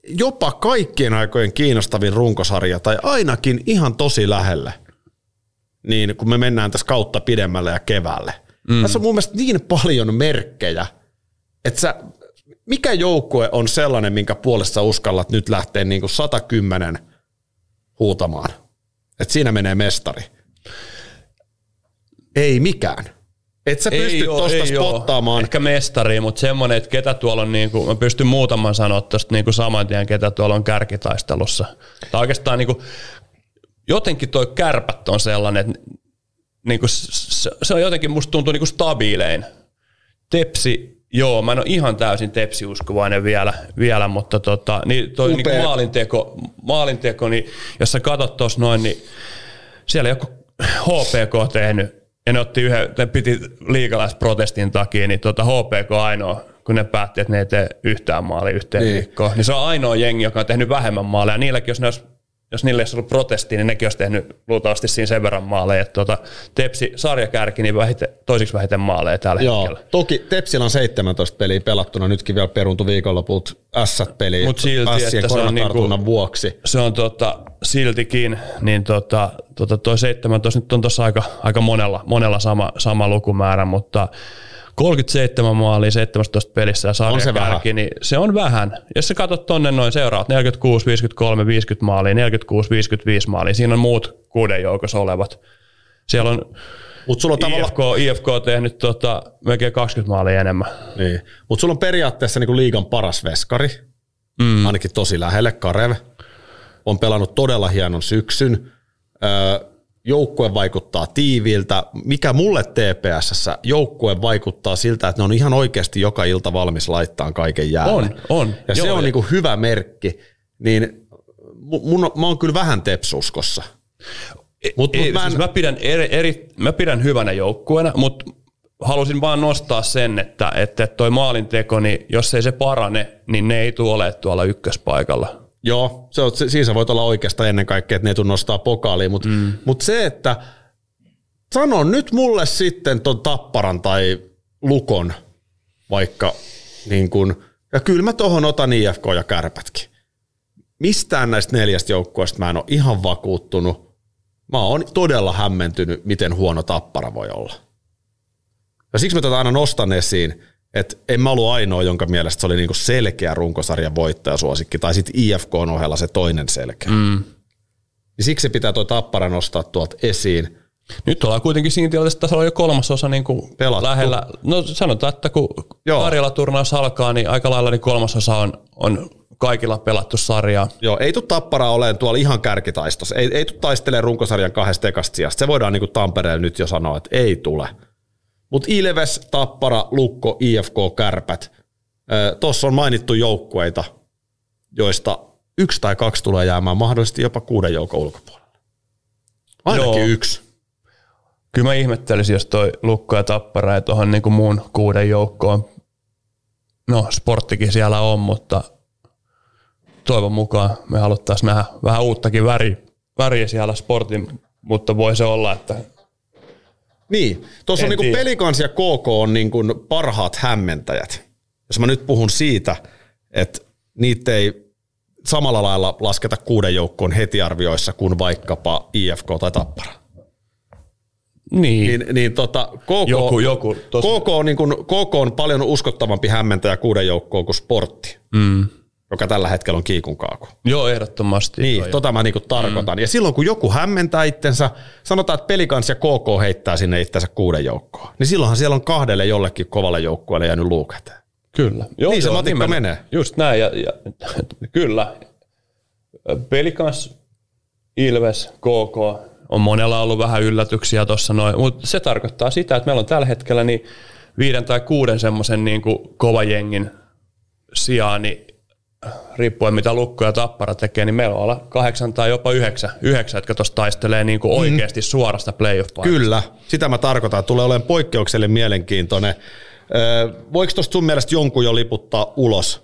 jopa kaikkien aikojen kiinnostavin runkosarja, tai ainakin ihan tosi lähelle, niin kun me mennään tässä kautta pidemmälle ja keväälle. Mm. Tässä on mun mielestä niin paljon merkkejä, että sä, mikä joukkue on sellainen, minkä puolesta uskallat nyt lähteä niin kuin 110 huutamaan? Että siinä menee mestari. Ei mikään. Et sä pysty tosta spottaamaan. Ehkä mestari, mutta semmoinen, että ketä tuolla on, niin kuin, mä pystyn muutaman sanoa tosta niin kuin saman tien, ketä tuolla on kärkitaistelussa. Tai oikeastaan niin kuin, jotenkin toi kärpät on sellainen, että niin kuin, se, on jotenkin, musta tuntuu niin kuin stabiilein. Tepsi, joo, mä en ole ihan täysin tepsiuskovainen vielä, vielä mutta tota, niin toi niin maalinteko, maalinteko, niin jos sä katsot tuossa noin, niin siellä joku HPK tehnyt ja ne otti yhden, ne piti liikalaisprotestin takia, niin tuota HPK ainoa, kun ne päätti, että ne ei tee yhtään maalia yhteen niin. viikkoon, niin se on ainoa jengi, joka on tehnyt vähemmän maaleja. Niilläkin, jos ne olisi jos niille olisi ollut protesti, niin nekin olisi tehnyt luultavasti siinä sen verran maaleja. Että tuota, Tepsi sarjakärki, niin vähiten, toisiksi vähiten maaleja tällä Joo, hetkellä. Toki Tepsillä on 17 peliä pelattuna, nytkin vielä peruntu viikonlopulta S-peli Mut silti, että se on niinku, vuoksi. Se on tota, siltikin, niin tota, tota toi 17 nyt on tuossa aika, aika monella, monella sama, sama lukumäärä, mutta 37 maalia 17 pelissä ja on se kärki, niin se on vähän. Jos sä katsot tonne noin seuraat 46, 53, 50 maalia, 46, 55 maalia, siinä on muut kuuden joukossa olevat. Siellä on Mut sulla on IFK, tavalla... IFK tehnyt tota, melkein 20 maalia enemmän. Niin. Mutta sulla on periaatteessa niinku liigan paras veskari, mm. ainakin tosi lähelle, Karev. On pelannut todella hienon syksyn. Öö, joukkue vaikuttaa tiiviiltä. Mikä mulle TPSS joukkue vaikuttaa siltä, että ne on ihan oikeasti joka ilta valmis laittaa kaiken jäälle. On, on. Ja Joo, se on niinku hyvä merkki. Niin mun, mä oon kyllä vähän tepsuskossa. Mut, Ei, mut mä, en... siis mä, pidän eri, eri, mä pidän hyvänä joukkueena, mutta halusin vaan nostaa sen, että, että toi maalinteko, niin jos ei se parane, niin ne ei tule tuolla ykköspaikalla. Joo, se on, siinä sä voit olla oikeasta ennen kaikkea, että ne ei nostaa pokaaliin, mutta mm. mut se, että sano nyt mulle sitten ton Tapparan tai Lukon vaikka, niin kun, ja kyllä mä tohon otan IFK ja Kärpätkin. Mistään näistä neljästä joukkueesta mä en ole ihan vakuuttunut. Mä oon todella hämmentynyt, miten huono Tappara voi olla. Ja siksi mä tätä aina nostan esiin, et en mä ollut ainoa, jonka mielestä se oli niinku selkeä runkosarjan voittajasuosikki, tai sitten IFK on ohella se toinen selkeä. Mm. Niin siksi pitää tuo tappara nostaa tuolta esiin. Nyt ollaan kuitenkin siinä tilanteessa, että tässä on jo kolmasosa niin kuin lähellä. No sanotaan, että kun Karjala-turnaus alkaa, niin aika lailla niin kolmasosa on, on kaikilla pelattu sarjaa. Joo, ei tule tappara olemaan tuolla ihan kärkitaistossa. Ei, ei tule taistelemaan runkosarjan kahdesta ekasta sijasta. Se voidaan niin kuin Tampereelle nyt jo sanoa, että ei tule. Mutta Ilves, Tappara, Lukko, IFK, Kärpät. Tuossa on mainittu joukkueita, joista yksi tai kaksi tulee jäämään mahdollisesti jopa kuuden joukon ulkopuolelle. Ainakin Joo. yksi. Kyllä mä ihmettelisin, jos toi Lukko ja Tappara ja tuohon niin muun kuuden joukkoon, no sporttikin siellä on, mutta toivon mukaan me haluttaisiin nähdä vähän uuttakin väriä, väriä siellä sportin, mutta voi se olla, että niin, tuossa on niin pelikans ja KK on niin kuin parhaat hämmentäjät. Jos mä nyt puhun siitä, että niitä ei samalla lailla lasketa kuuden joukkoon heti arvioissa kuin vaikkapa IFK tai Tappara. Niin. Niin, niin tota, KK, joku, joku, KK, on niin kuin, KK on paljon uskottavampi hämmentäjä kuuden joukkoon kuin sportti. Mm joka tällä hetkellä on kiikun kaaku. Joo, ehdottomasti. Niin, toi. tota mä niinku tarkoitan. Mm. Ja silloin kun joku hämmentää itsensä, sanotaan, että pelikans ja KK heittää sinne itsensä kuuden joukkoon, niin silloinhan siellä on kahdelle jollekin kovalle joukkueelle jäänyt luukäteen. Kyllä. Joo, niin se matikka menee. Just näin, ja, ja [laughs] kyllä. Pelikans, Ilves, KK, on monella ollut vähän yllätyksiä tuossa noin, mutta se tarkoittaa sitä, että meillä on tällä hetkellä niin viiden tai kuuden semmoisen niin kova jengin sijaan, niin riippuen mitä Lukko ja Tappara tekee, niin meillä on olla kahdeksan tai jopa yhdeksän, yhdeksän jotka tuossa taistelee niin kuin mm. oikeasti suorasta playoff Kyllä, sitä mä tarkoitan. Tulee olemaan poikkeuksellinen mielenkiintoinen. voiko tuosta sun mielestä jonkun jo liputtaa ulos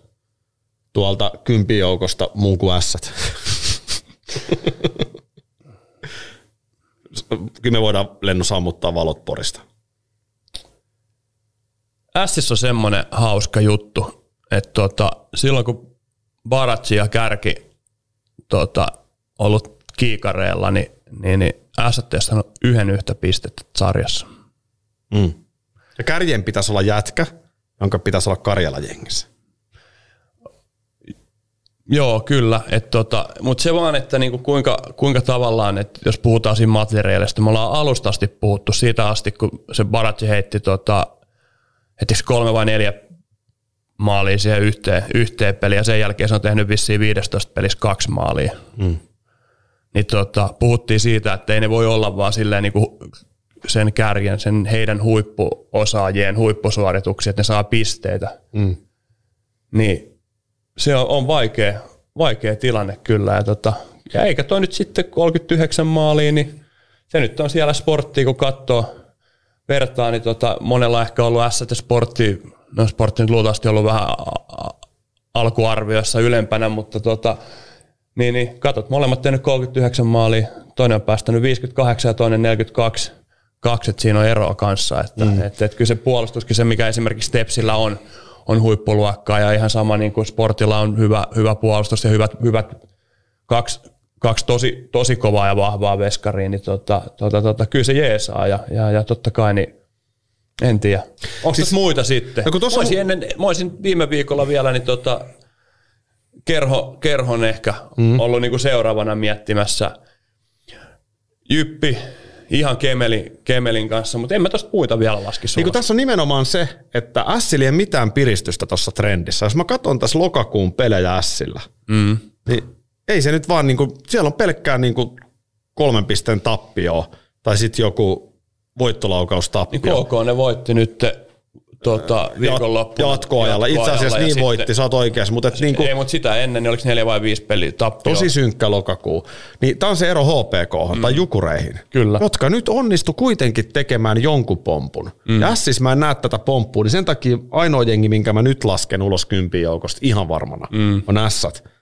tuolta kympijoukosta muun kuin ässät? [laughs] Kyllä me voidaan lenno sammuttaa valot porista. Ässissä on semmoinen hauska juttu, että tota, silloin kun Baratsi ja Kärki tota, ollut kiikareella, niin, niin, niin ST on yhden yhtä pistettä sarjassa. Mm. Ja kärjen pitäisi olla jätkä, jonka pitäisi olla Karjala jengissä. Joo, kyllä. tota, Mutta se vaan, että niinku kuinka, kuinka tavallaan, että jos puhutaan siinä materiaalista, me ollaan alusta asti puhuttu siitä asti, kun se Baratsi heitti tota, kolme vai neljä maalia siihen yhteen, yhteen peliin, ja sen jälkeen se on tehnyt vissiin 15 pelissä kaksi maalia. Mm. Niin tota, puhuttiin siitä, että ei ne voi olla vaan silleen niin kuin sen kärjen, sen heidän huippuosaajien huippusuorituksia, että ne saa pisteitä. Mm. Niin se on, on vaikea, vaikea tilanne kyllä. Ja, tota, ja eikä toi nyt sitten 39 maaliin, niin se nyt on siellä sporttia, kun katsoo vertaa, niin tota, monella ehkä ollut S sportti, no sportti nyt luultavasti ollut vähän alkuarviossa ylempänä, mutta tota, niin, niin katot, molemmat tehnyt 39 maalia, toinen on päästänyt 58 ja toinen 42, kaksi, että siinä on eroa kanssa, että mm. et, et kyllä se puolustuskin, se mikä esimerkiksi Stepsillä on, on huippuluokkaa ja ihan sama niin kuin sportilla on hyvä, hyvä puolustus ja hyvät, hyvät kaksi, kaksi tosi, tosi kovaa ja vahvaa veskaria, niin tota, tota, tota, kyllä se jeesaa ja, ja, ja totta kai niin en tiedä. Onko siis, muita sitten? No mä, olisin ennen, mä olisin viime viikolla vielä niin tota, kerho, kerhon ehkä mm. ollut niin kuin seuraavana miettimässä. Jyppi, ihan Kemelin, Kemelin kanssa, mutta en mä tosta muita vielä laski niin tässä on nimenomaan se, että Ässillä ei mitään piristystä tuossa trendissä. Jos mä katson tässä lokakuun pelejä Ässillä, mm. niin ei se nyt vaan, niin kuin, siellä on pelkkää niin kuin kolmen pisteen tappioa, tai sitten joku voittolaukaus-tappio. Niin KK ne voitti nyt tuota, viikonloppuna. Jatkoajalla. Itse asiassa niin voitti, sitten, sä oot oikeassa. Mutta et niinku, ei, mutta sitä ennen, niin oliko neljä vai viisi peliä tappio. Tosi synkkä lokakuu. Niin tämä on se ero HPK mm. tai Jukureihin, Kyllä. jotka nyt onnistu kuitenkin tekemään jonkun pompun. Mm. Ja siis mä en näe tätä pomppua, niin sen takia ainoa jengi, minkä mä nyt lasken ulos kympin joukosta ihan varmana, mm. on Ässät.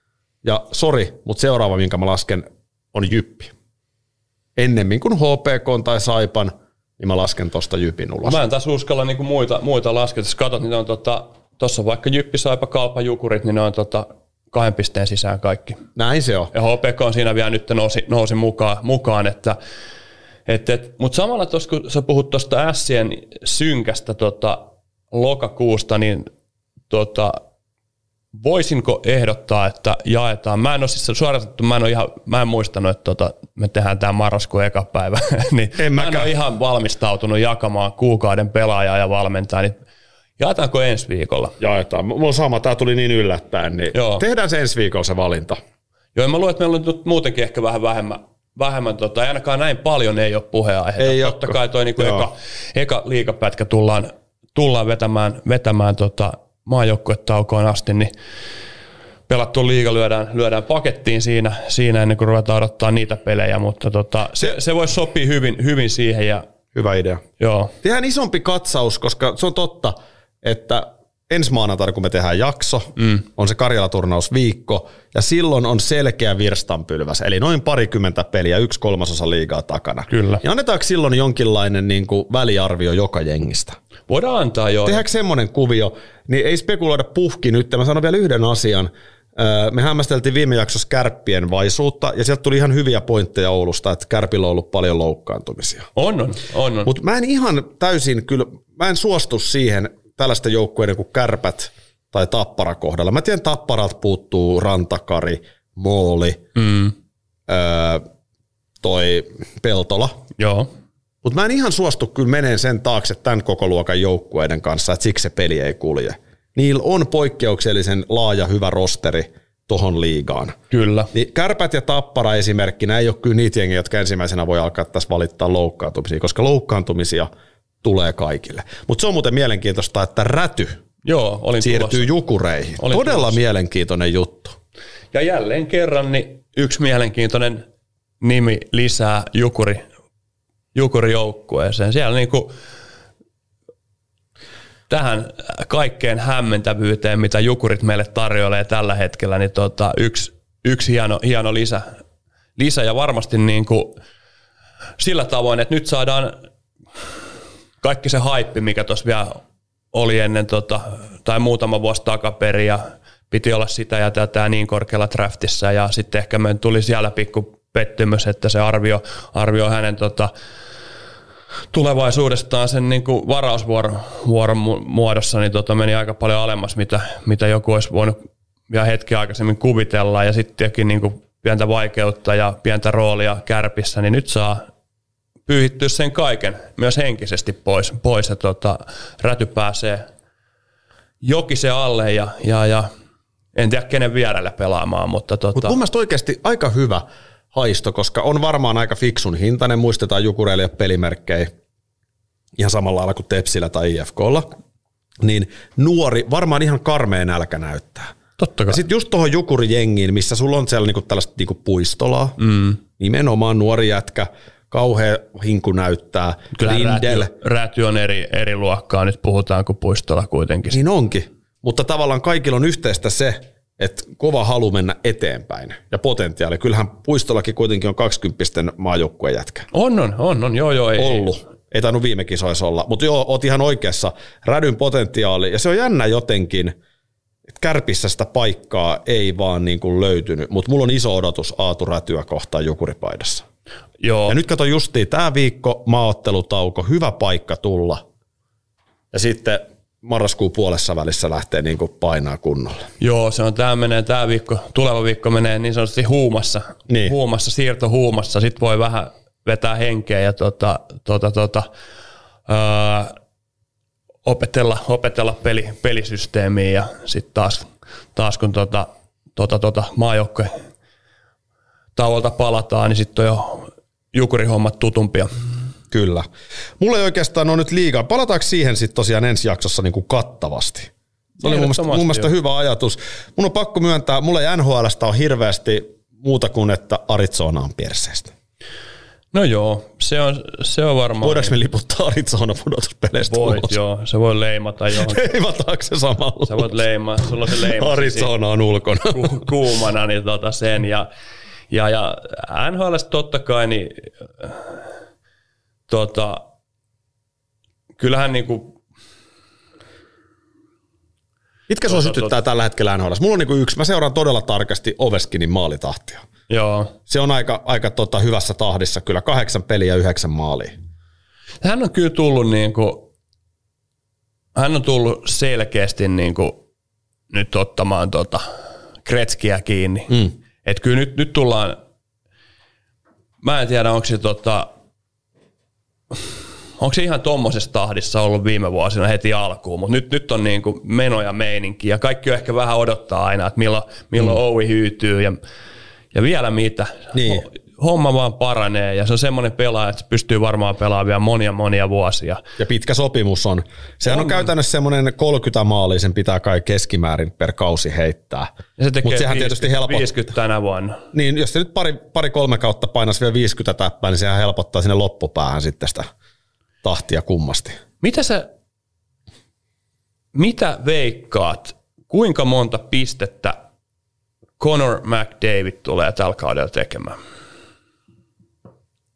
Ja sori, mutta seuraava, minkä mä lasken, on Jyppi. Ennemmin kuin HPK tai Saipan – niin mä lasken tuosta Jypin ulos. Mä en taas uskalla niinku muita, muita laskea. Jos katsot, niin on tota, tuossa vaikka Jyppi, Saipa, Kalpa, Jukurit, niin ne on tota, kahden pisteen sisään kaikki. Näin se on. Ja HPK on siinä vielä nyt nousi, nousi mukaan, mukaan että et, et, mutta samalla tuossa, kun sä puhut tuosta Sien synkästä tota, lokakuusta, niin tota, voisinko ehdottaa, että jaetaan, mä en ole siis suorastettu, mä en ole ihan, mä en muistanut, että tota, me tehdään tämä marraskuun eka päivä, [laughs] niin en mä en ole ihan valmistautunut jakamaan kuukauden pelaajaa ja valmentaa, niin jaetaanko ensi viikolla? Jaetaan, mulla on sama, tämä tuli niin yllättäen, niin Joo. tehdään se ensi viikolla se valinta. Joo, mä luulen, että meillä on muutenkin ehkä vähän vähemmän, vähemmän tota, ainakaan näin paljon ei ole puheenaiheita. Ei Totta kai toi niinku eka, eka liikapätkä tullaan, tullaan vetämään, vetämään tota, maajoukkuetaukoon asti, niin pelattu liiga lyödään, lyödään pakettiin siinä, siinä ennen kuin ruvetaan odottaa niitä pelejä, mutta tota, se, se voisi sopia hyvin, hyvin siihen. Ja, Hyvä idea. Joo. Tehdään isompi katsaus, koska se on totta, että ensi maanantaina, kun me tehdään jakso, mm. on se Karjala-turnausviikko, ja silloin on selkeä virstanpylväs, eli noin parikymmentä peliä, yksi kolmasosa liigaa takana. Kyllä. Ja annetaanko silloin jonkinlainen niin kuin väliarvio joka jengistä? Voidaan antaa jo. Tehdäänkö semmoinen kuvio, niin ei spekuloida puhki nyt. Mä sanon vielä yhden asian. Me hämmästeltiin viime jaksossa kärppien vaisuutta, ja sieltä tuli ihan hyviä pointteja Oulusta, että kärpillä on ollut paljon loukkaantumisia. On, on, on. on. Mutta mä en ihan täysin kyllä, mä en suostu siihen tällaista joukkueiden kuin kärpät tai tappara kohdalla. Mä tiedän, tapparat puuttuu Rantakari, Mooli, mm. öö, toi Peltola. Joo. Mutta mä en ihan suostu kyllä meneen sen taakse tämän koko luokan joukkueiden kanssa, että siksi se peli ei kulje. Niillä on poikkeuksellisen laaja hyvä rosteri tohon liigaan. Kyllä. Niin kärpät ja tappara esimerkkinä ei ole kyllä niitä jengiä, jotka ensimmäisenä voi alkaa tässä valittaa loukkaantumisia, koska loukkaantumisia tulee kaikille. Mutta se on muuten mielenkiintoista, että räty Joo, olin siirtyy tulossa. jukureihin. Olin Todella tulossa. mielenkiintoinen juttu. Ja jälleen kerran niin yksi mielenkiintoinen nimi lisää jukuri jukurijoukkueeseen. Siellä niin kuin tähän kaikkeen hämmentävyyteen, mitä jukurit meille tarjoilee tällä hetkellä, niin tota, yksi, yksi hieno, hieno lisä, lisä ja varmasti niin kuin sillä tavoin, että nyt saadaan kaikki se haippi, mikä tuossa vielä oli ennen tota, tai muutama vuosi takaperin ja piti olla sitä ja tätä niin korkealla draftissa ja sitten ehkä me tuli siellä pikku pettymys, että se arvio, arvio hänen tota, tulevaisuudestaan sen niin kuin varausvuoron vuoron muodossa niin tota meni aika paljon alemmas, mitä, mitä joku olisi voinut vielä hetki aikaisemmin kuvitella. Ja sitten niin kuin pientä vaikeutta ja pientä roolia kärpissä, niin nyt saa pyyhittyä sen kaiken myös henkisesti pois, pois ja tota, räty pääsee jokisen alle ja, ja, ja en tiedä kenen vierellä pelaamaan, mutta tota... Mutta mun mielestä oikeasti aika hyvä haisto, koska on varmaan aika fiksun hintainen, muistetaan Jukureille ja pelimerkkejä ihan samalla lailla kuin Tepsillä tai IFKlla, niin nuori, varmaan ihan karmeen nälkä näyttää. Totta kai. Ja sitten just tuohon Jukuri-jengiin, missä sulla on siellä niinku tällaista niinku puistolaa, mm. nimenomaan nuori jätkä, kauhea hinku näyttää, Kyllä Lindel. räty, räty, on eri, eri luokkaa, nyt puhutaan kuin puistolla kuitenkin. Niin onkin, mutta tavallaan kaikilla on yhteistä se, että kova halu mennä eteenpäin ja potentiaali. Kyllähän puistollakin kuitenkin on 20 maajoukkueen jätkä. On, on, on, on, joo, joo. Ei, Ollut. Ei tainnut viime kisoissa olla, mutta joo, oot ihan oikeassa. Rädyn potentiaali, ja se on jännä jotenkin, että kärpissä sitä paikkaa ei vaan niin kuin löytynyt, mutta mulla on iso odotus Aatu Rätyä kohtaan Jukuripaidassa. Joo, Ja nyt kato justiin, tämä viikko maaottelutauko, hyvä paikka tulla. Ja sitten marraskuun puolessa välissä lähtee niin kuin painaa kunnolla. joo, se on, tämä menee, tämä viikko, tuleva viikko menee niin sanotusti huumassa, Niin. huumassa, siirto huumassa, sit voi vähän vetää henkeä ja tota, tota, tota, öö, opetella, opetella peli, pelisysteemiä ja sitten taas, taas kun tota, tota, tota, maajoukkojen tauolta palataan, niin sitten on jo jukurihommat tutumpia. Kyllä. Mulla ei oikeastaan ole nyt liikaa. Palataanko siihen sitten tosiaan ensi jaksossa niin kuin kattavasti? Se oli mun mielestä, mun mielestä hyvä ajatus. Mun on pakko myöntää, mulla ei NHLstä ole hirveästi muuta kuin, että Arizona on perseestä. No joo, se on, se on varmaan. Voidaanko me liputtaa Arizona pudotuspeleistä Voit, ulos? joo. Se voi leimata johonkin. [laughs] Leimataanko se samalla? Sä voit leimaa, sulla on se leima Arizona on ulkona. ku- kuumana, niin tota sen. Ja, ja, ja NHL totta kai, niin tota, kyllähän niinku, Mitkä sua sytyttää tällä hetkellä NHL? Mulla on niinku yksi. Mä seuraan todella tarkasti Oveskinin maalitahtia. joo. Se on aika, aika tota hyvässä tahdissa kyllä. Kahdeksan peliä ja yhdeksän maalia. Hän on kyllä tullut niinku, hän on tullut selkeästi niinku nyt ottamaan tota Kretskiä kiinni. Mm. Et kyllä nyt, nyt tullaan, mä en tiedä onko se tota, onko se ihan tuommoisessa tahdissa ollut viime vuosina heti alkuun, mutta nyt, nyt on niin kuin meno ja meininki ja kaikki on ehkä vähän odottaa aina, että milloin, milloin mm. Oui hyytyy ja, ja vielä mitä. Niin. Homma vaan paranee ja se on semmoinen pelaaja, että se pystyy varmaan pelaamaan vielä monia monia vuosia. Ja pitkä sopimus on. Sehän on, on käytännössä semmoinen 30 maalia, sen pitää kai keskimäärin per kausi heittää. Ja se tekee Mutta sehän 50, tietysti helpottaa. 50 tänä vuonna. Niin, jos se nyt pari, pari kolme kautta painaisi vielä 50 täppää, niin sehän helpottaa sinne loppupäähän sitten sitä tahtia kummasti. Mitä sä, mitä veikkaat, kuinka monta pistettä Conor McDavid tulee tällä kaudella tekemään?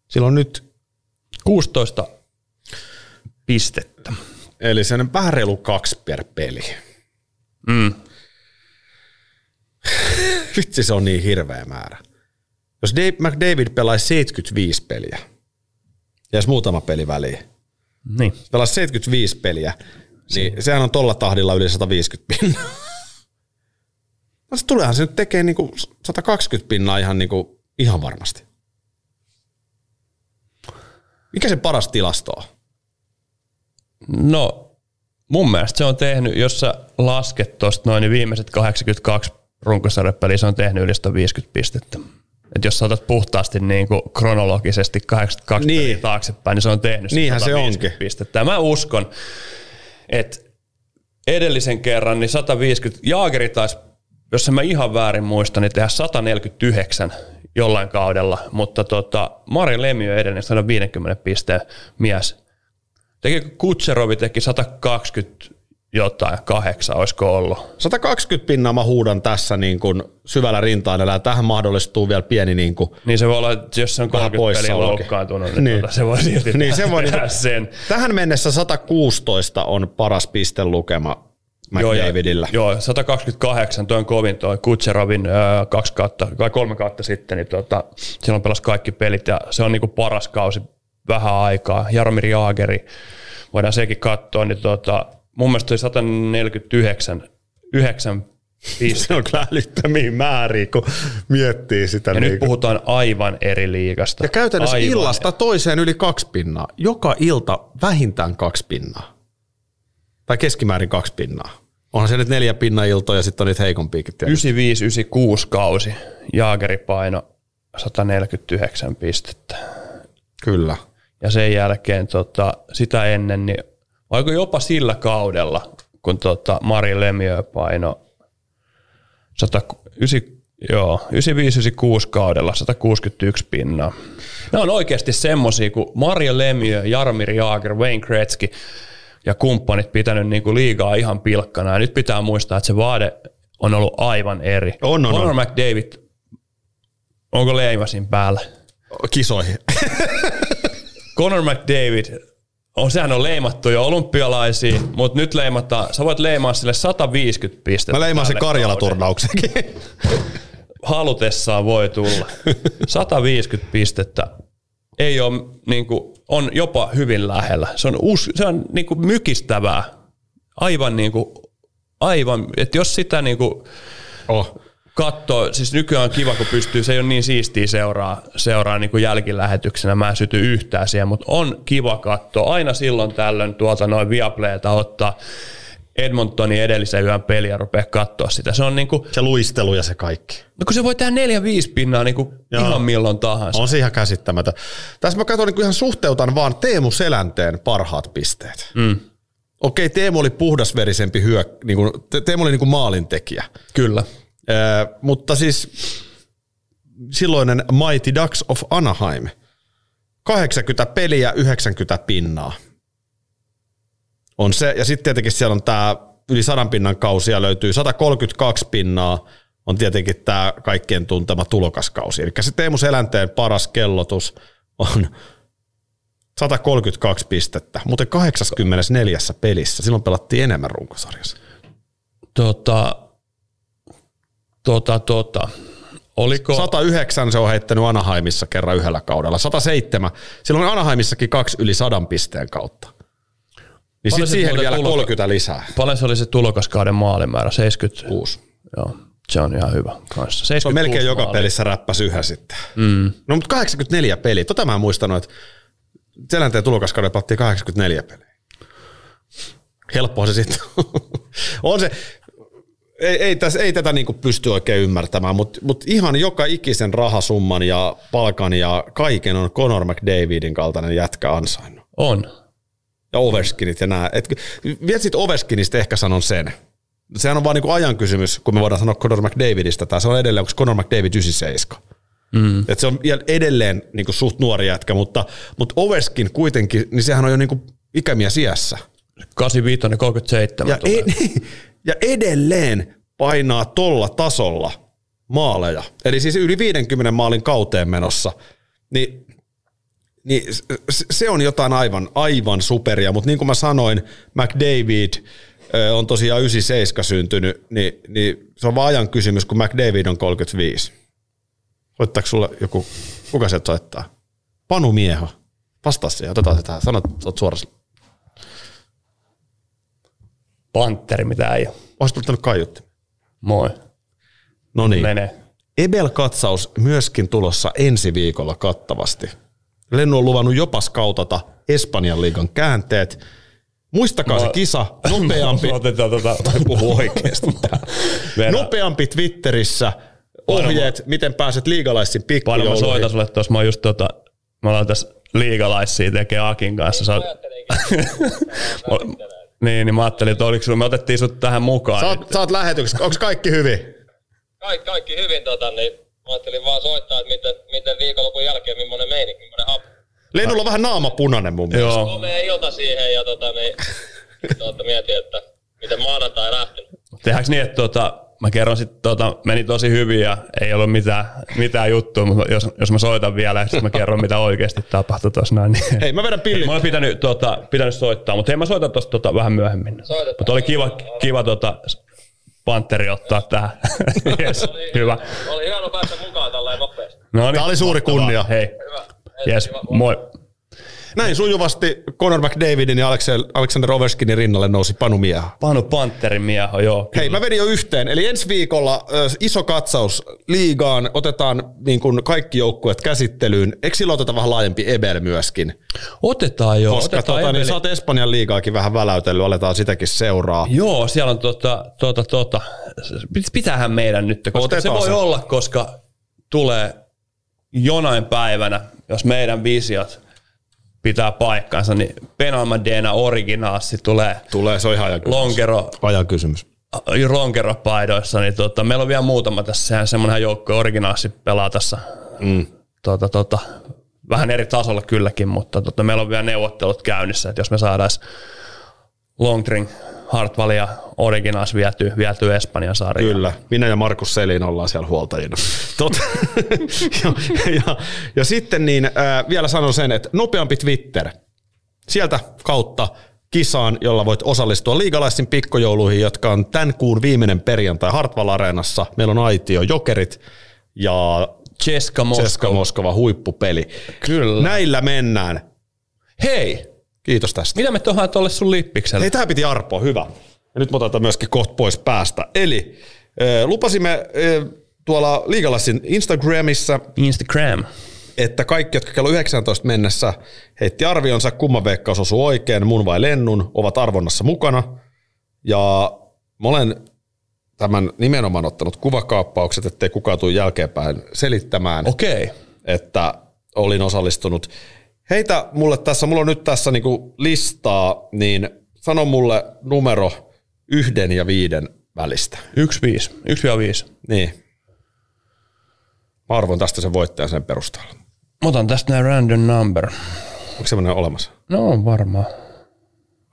Silloin nyt, 16 pistettä. eli sen vähän reilu kaksi per peli. Mm. [laughs] Vitsi, se on niin hirveä määrä. Jos Dave, McDavid pelaisi 75 peliä, ja jos muutama peli väliin, Niin. pelaisi 75 peliä, niin sehän on tolla tahdilla yli 150 pinnaa. [laughs] No se tuleehan se nyt tekee niinku 120 pinnaa ihan, niinku, ihan varmasti. Mikä se paras tilasto on? No, mun mielestä se on tehnyt, jos sä lasket tuosta noin, niin viimeiset 82 runkosarjapeliä se on tehnyt yli 150 pistettä. Et jos sä otat puhtaasti niin kuin kronologisesti 82 Niin. peliä taaksepäin, niin se on tehnyt Niinhän se 150 onkin. pistettä. Ja mä uskon, että edellisen kerran niin 150, Jaageri taisi, jos en mä ihan väärin muista, niin tehdä 149 jollain kaudella, mutta tota, Mari Lemiö edellinen 150 pisteen mies. Teki Kutserovi teki 120 jotain, kahdeksan, olisiko ollut. 120 pinnaa mä huudan tässä niin kuin syvällä rintaäänellä, ja tähän mahdollistuu vielä pieni niin kuin, Niin se voi olla, että jos se on Vähän 30 peliä loukkaantunut, niin, Niin. Tota, se voi silti Niin, se voi tehdä niinku- sen. Tähän mennessä 116 on paras pistelukema McDavidillä. Joo, 128, toi on kovin toi Kutserovin ö, kaksi kautta, vai kolme kautta sitten, niin tota, silloin pelasi kaikki pelit ja se on niinku paras kausi vähän aikaa. Jaromir Jaageri, voidaan sekin katsoa, niin tota, mun mielestä toi 149 9 Se on kyllä älyttömiä määriä, kun miettii sitä. Ja niin nyt puhutaan aivan eri liigasta. ja käytännössä aivan. illasta toiseen yli kaksi pinnaa. Joka ilta vähintään kaksi pinnaa. Tai keskimäärin kaksi pinnaa. Onhan se nyt neljä pinnan iltoja ja sitten on niitä heikompiakin. tietysti. 95-96 kausi. Jaageri paino 149 pistettä. Kyllä. Ja sen jälkeen tota, sitä ennen, niin vaikka jopa sillä kaudella, kun tota Mari Lemiö paino 109, joo, 95-96 kaudella 161 pinnaa. Ne on oikeasti semmosia, kun Mario Lemieux, Jaromir Jaager, Wayne Gretzky ja kumppanit pitänyt niinku liigaa ihan pilkkana. Ja nyt pitää muistaa, että se vaade on ollut aivan eri. On, on, Conor on. McDavid, onko leimasin päällä? Kisoihin. [laughs] Conor McDavid, on, sehän on leimattu jo olympialaisiin, mutta nyt leimataan, sä voit leimaa sille 150 pistettä. Mä leimaan sen. Karjala-turnauksenkin. [laughs] halutessaan voi tulla. 150 pistettä ei ole, niin kuin, on jopa hyvin lähellä. Se on, us, se on niin kuin mykistävää. Aivan niin kuin, aivan, että jos sitä niin kuin oh. katsoo, siis nykyään on kiva, kun pystyy, se ei ole niin siistiä seuraa, seuraa niin kuin jälkilähetyksenä, mä en syty yhtään siihen, mutta on kiva katsoa. Aina silloin tällöin tuolta noin Viaplayta ottaa Edmontonin edellisen yön peliä ja rupeaa katsoa sitä. Se on niin kuin, Se luistelu ja se kaikki. No kun se voi tehdä neljä viisi pinnaa niin kuin Joo. ihan milloin tahansa. On se ihan käsittämätön. Tässä mä katson niin ihan suhteutan vaan Teemu Selänteen parhaat pisteet. Mm. Okei, Teemu oli puhdasverisempi hyö, niin kuin, Te- Teemu oli niin kuin maalintekijä. Kyllä. Ee, mutta siis silloinen Mighty Ducks of Anaheim. 80 peliä, 90 pinnaa. On se, ja sitten tietenkin siellä on tämä yli 100 pinnan kausia löytyy 132 pinnaa, on tietenkin tämä kaikkien tuntema tulokaskausi. Eli se Teemu Selänteen paras kellotus on 132 pistettä, mutta 84 pelissä. Silloin pelattiin enemmän runkosarjassa. Tota, tota, tota. Oliko, 109 se on heittänyt Anaheimissa kerran yhdellä kaudella. 107. Silloin Anaheimissakin kaksi yli sadan pisteen kautta. Niin Paljon sit se siihen vielä tulo- 30 lisää. paljon se oli se tulokaskauden maalimäärä? 76. 6. Joo, se on ihan hyvä kanssa. Se on melkein 76 joka maalia. pelissä räppäs yhä sitten. Mm. No mutta 84 peliä. Tota mä en muistanut, että Selänteen tulokaskauden pelattiin 84 peliä. Helppoa se sitten. [laughs] on se, ei, ei, täs, ei tätä niinku pysty oikein ymmärtämään, mutta mut ihan joka ikisen rahasumman ja palkan ja kaiken on Conor McDavidin kaltainen jätkä ansainnut. On. Ja Overskinit ja nämä. Et, vielä siitä Overskinista ehkä sanon sen. Sehän on vaan niinku ajan kysymys, kun me voidaan sanoa Conor McDavidista, tai se on edelleen, onko Conor McDavid 97. Mm. Et se on edelleen niinku suht nuori jätkä, mutta, mutta Overskin kuitenkin, niin sehän on jo niinku ikämies iässä. 85 37 Ja, tulee. e- [laughs] ja edelleen painaa tolla tasolla maaleja. Eli siis yli 50 maalin kauteen menossa. Niin, niin se on jotain aivan, aivan superia, mutta niin kuin mä sanoin, McDavid on tosiaan 97 syntynyt, niin, niin se on vaan ajan kysymys, kun McDavid on 35. Soittaako sulle joku, kuka se soittaa? Panu Mieho. Vastaa siihen, otetaan se tähän. Sano, että oot suorassa. Panteri, mitä ei ole. Olisit ottanut kaiutti. Moi. No niin. Ebel-katsaus myöskin tulossa ensi viikolla kattavasti. Lennu on luvannut jopa skautata Espanjan liigan käänteet. Muistakaa se kisa, nopeampi, [laughs] Otetaan tota. puhu oikeasti nopeampi Twitterissä, ohjeet, miten pääset liigalaisiin Paljon mä pikkujouluihin. soitan sulle tuossa, mä oon just tota, mä ollaan tässä liigalaisia tekee Akin kanssa. Sä, [laughs] niin, niin mä ajattelin, että oliko sulla, me otettiin sut tähän mukaan. Sä oot, sä oot lähetyksessä, onko kaikki hyvin? Kaikki, kaikki hyvin, tota, niin mä ajattelin vaan soittaa, että miten, miten viikonlopun jälkeen, millainen meininki, millainen hap. Lennulla on vähän naama punainen mun mielestä. Joo, Komea ilta siihen ja tota, niin, tota, mietin, että miten maanantai lähtenyt. tehdäänkö niin, että tota, mä kerron sitten, tota, meni tosi hyvin ja ei ollut mitään, mitään juttua, mutta jos, jos mä soitan vielä ja sitten mä kerron, mitä oikeasti tapahtui tuossa noin, niin Hei, mä vedän pillit. Mä olen pitänyt, tota, pitänyt soittaa, mutta hei mä soitan tuosta tota, vähän myöhemmin. Soitetaan. Mutta oli kiva, kiva tota, Panteri ottaa tähän. [laughs] yes, hyvä. Oli hieno päästä mukaan tällä nopeasti. No niin, Tää oli suuri mahtavaa. kunnia. Hei, Hyvä. yes, moi. Näin sujuvasti Conor McDavidin ja Alexander Overskinin rinnalle nousi Panu Mieha. Panu Panterin mieho, joo. Hei, mä vedin jo yhteen. Eli ensi viikolla iso katsaus liigaan. Otetaan niin kuin kaikki joukkueet käsittelyyn. Eikö silloin oteta vähän laajempi Ebel myöskin? Otetaan joo. Koska otetaan tota, niin, oot Espanjan liigaakin vähän väläytellyt. Aletaan sitäkin seuraa. Joo, siellä on tota, tota, tota. Pit- Pitäähän meidän nyt, koska Otetaan se voi se. olla, koska tulee jonain päivänä, jos meidän visiot pitää paikkansa, niin Penalmadena originaassi tulee Tulee, se on ihan ajan kysymys. lonkero, Ajan kysymys. lonkeropaidoissa, niin tota, meillä on vielä muutama tässä, sehän semmoinen joukko originaassi pelaa tässä Mm. tota, tota, vähän eri tasolla kylläkin, mutta tota, meillä on vielä neuvottelut käynnissä, että jos me saadaan Longdring, Hartwall ja Originaas vietyä, vietyä Espanjan sarjaan. Kyllä. Minä ja Markus Selin ollaan siellä huoltajina. Tot. [laughs] ja, ja, ja, sitten niin, äh, vielä sanon sen, että nopeampi Twitter. Sieltä kautta kisaan, jolla voit osallistua liigalaisin pikkojouluihin, jotka on tämän kuun viimeinen perjantai Hartwall Areenassa. Meillä on Aitio Jokerit ja Ceska Moskova. Ceska Moskova huippupeli. Kyllä. Näillä mennään. Hei, Kiitos tästä. mitä me tuohon tuolle sun lippikselle? Hei, tämä piti Arpo, hyvä. Ja nyt me otetaan myöskin kohta pois päästä. Eli lupasimme tuolla Liigalassin Instagramissa, Instagram. että kaikki, jotka kello 19 mennessä heitti arvionsa, kumman veikkaus osui oikein, mun vai Lennun, ovat arvonnassa mukana. Ja mä olen tämän nimenomaan ottanut kuvakaappaukset, ettei kukaan tule jälkeenpäin selittämään Okei. Okay. että olin osallistunut. Heitä mulle tässä, mulla on nyt tässä niinku listaa, niin sano mulle numero yhden ja viiden välistä. 1-5. 1-5. Niin. Mä arvon tästä sen voittajan sen perusteella. Mä otan tästä näin random number. Onko semmoinen olemassa? No on varmaan.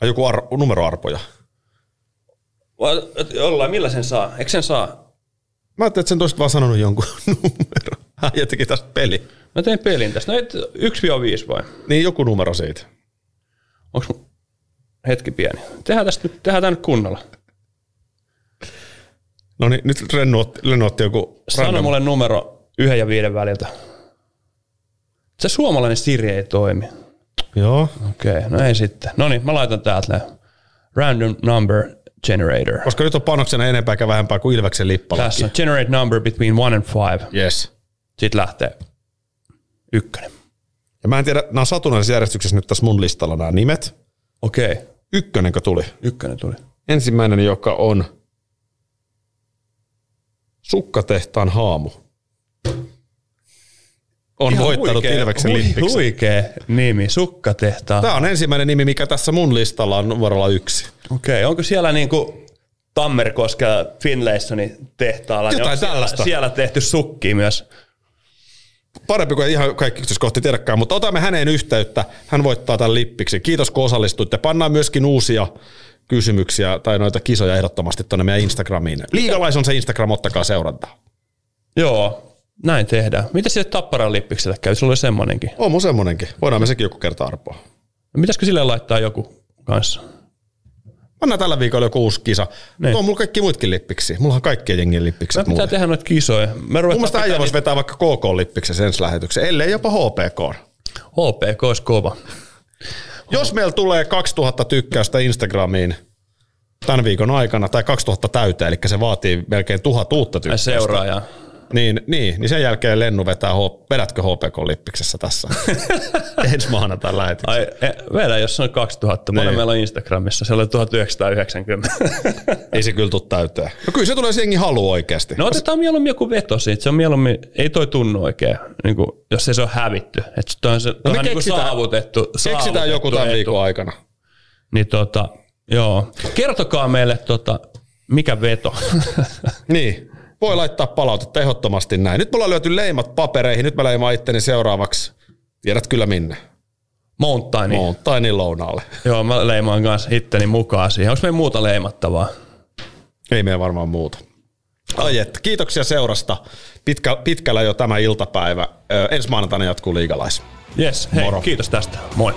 Ai joku ar- numeroarpoja? Jollain, millä sen saa? Eikö sen saa? Mä ajattelin, että sen toisit vaan sanonut jonkun [laughs] numero. Hän teki tästä peli. Mä tein pelin tästä. No et 1-5 vai? Niin joku numero siitä. Onks mu- hetki pieni? Tehdään tästä nyt, tehdään tää nyt kunnolla. No niin, nyt Rennu otti, Rennu otti joku Sano mulle numero yhden ja viiden väliltä. Se suomalainen Siri ei toimi. Joo. Okei, okay, no ei sitten. No niin, mä laitan täältä. Random number generator. Koska nyt on panoksena enempää eikä vähempää kuin Ilveksen lippalakki. Tässä on generate number between one and five. Yes. Sitten lähtee ykkönen. Ja mä en tiedä, nämä on satunnaisessa järjestyksessä nyt tässä mun listalla nämä nimet. Okei, okay. Ykkönenkö tuli? ykkönen tuli. Ensimmäinen, joka on Sukkatehtaan haamu. On Ihan voittanut huikea- Ilveksen hui- lippiksen. Huikea nimi, sukkatehtaan. Tämä on ensimmäinen nimi, mikä tässä mun listalla on numerolla yksi. Okei, okay. onko siellä niinku Tammerkoskella Finlaysonin tehtaalla, niin Jotain siellä, tällaista. siellä tehty sukki myös? Parempi kuin ihan kaikki yksityiskohti tiedäkään, mutta otamme häneen yhteyttä. Hän voittaa tämän lippiksi. Kiitos kun osallistuitte. Pannaan myöskin uusia kysymyksiä tai noita kisoja ehdottomasti tuonne meidän Instagramiin. Liigalais on se Instagram, ottakaa seurantaa. Joo, näin tehdään. Mitä sille Tapparan lippikselle käy? Sulla oli semmonenkin. On mun semmonenkin. Voidaan me sekin joku kerta arpoa. No, Mitäskö sille laittaa joku kanssa? Pannaan tällä viikolla joku uusi kisa. Niin. Tuo on mulla kaikki muutkin lippiksi. Mulla on kaikkien jengien Mä lippikset pitää muuten. tehdä noita kisoja. Me Mun mielestä äijä voisi vetää vaikka KK-lippiksen ensi lähetyksen, ellei jopa HPK. HPK olisi kova. Jos meillä tulee 2000 tykkäystä Instagramiin tämän viikon aikana, tai 2000 täyteen, eli se vaatii melkein tuhat uutta Ai tykkäystä. seuraaja. Niin, niin, niin sen jälkeen Lennu vetää, H- vedätkö HPK-lippiksessä tässä? [laughs] Ensi maanantain lähetyksessä. Ai, e, vedä, jos on 2000. Paljon Niin. meillä on Instagramissa. Se oli 1990. Ei se kyllä tule täyteen. No kyllä se tulee se jengi halu oikeasti. No otetaan mieluummin joku veto siitä. Se on mieluummin, ei toi tunnu oikein, niin kuin, jos ei se on hävitty. Että toi on se no me niin saavutettu. Keksitään saavutettu joku tämän etu. viikon aikana. Niin tota, joo. Kertokaa meille, tota, mikä veto. Niin. Voi laittaa palautetta ehdottomasti näin. Nyt me ollaan lyöty leimat papereihin. Nyt mä leimaan itteni seuraavaksi. Tiedät kyllä minne. Mountain. Niin. Mountainin lounaalle. Joo, mä leimaan kanssa itteni mukaan siihen. Onko meillä muuta leimattavaa? Ei meillä varmaan muuta. Ai että, kiitoksia seurasta. Pitkä, pitkällä jo tämä iltapäivä. Ö, ensi maanantaina jatkuu liigalais. Yes, hei, Moro. kiitos tästä. Moi.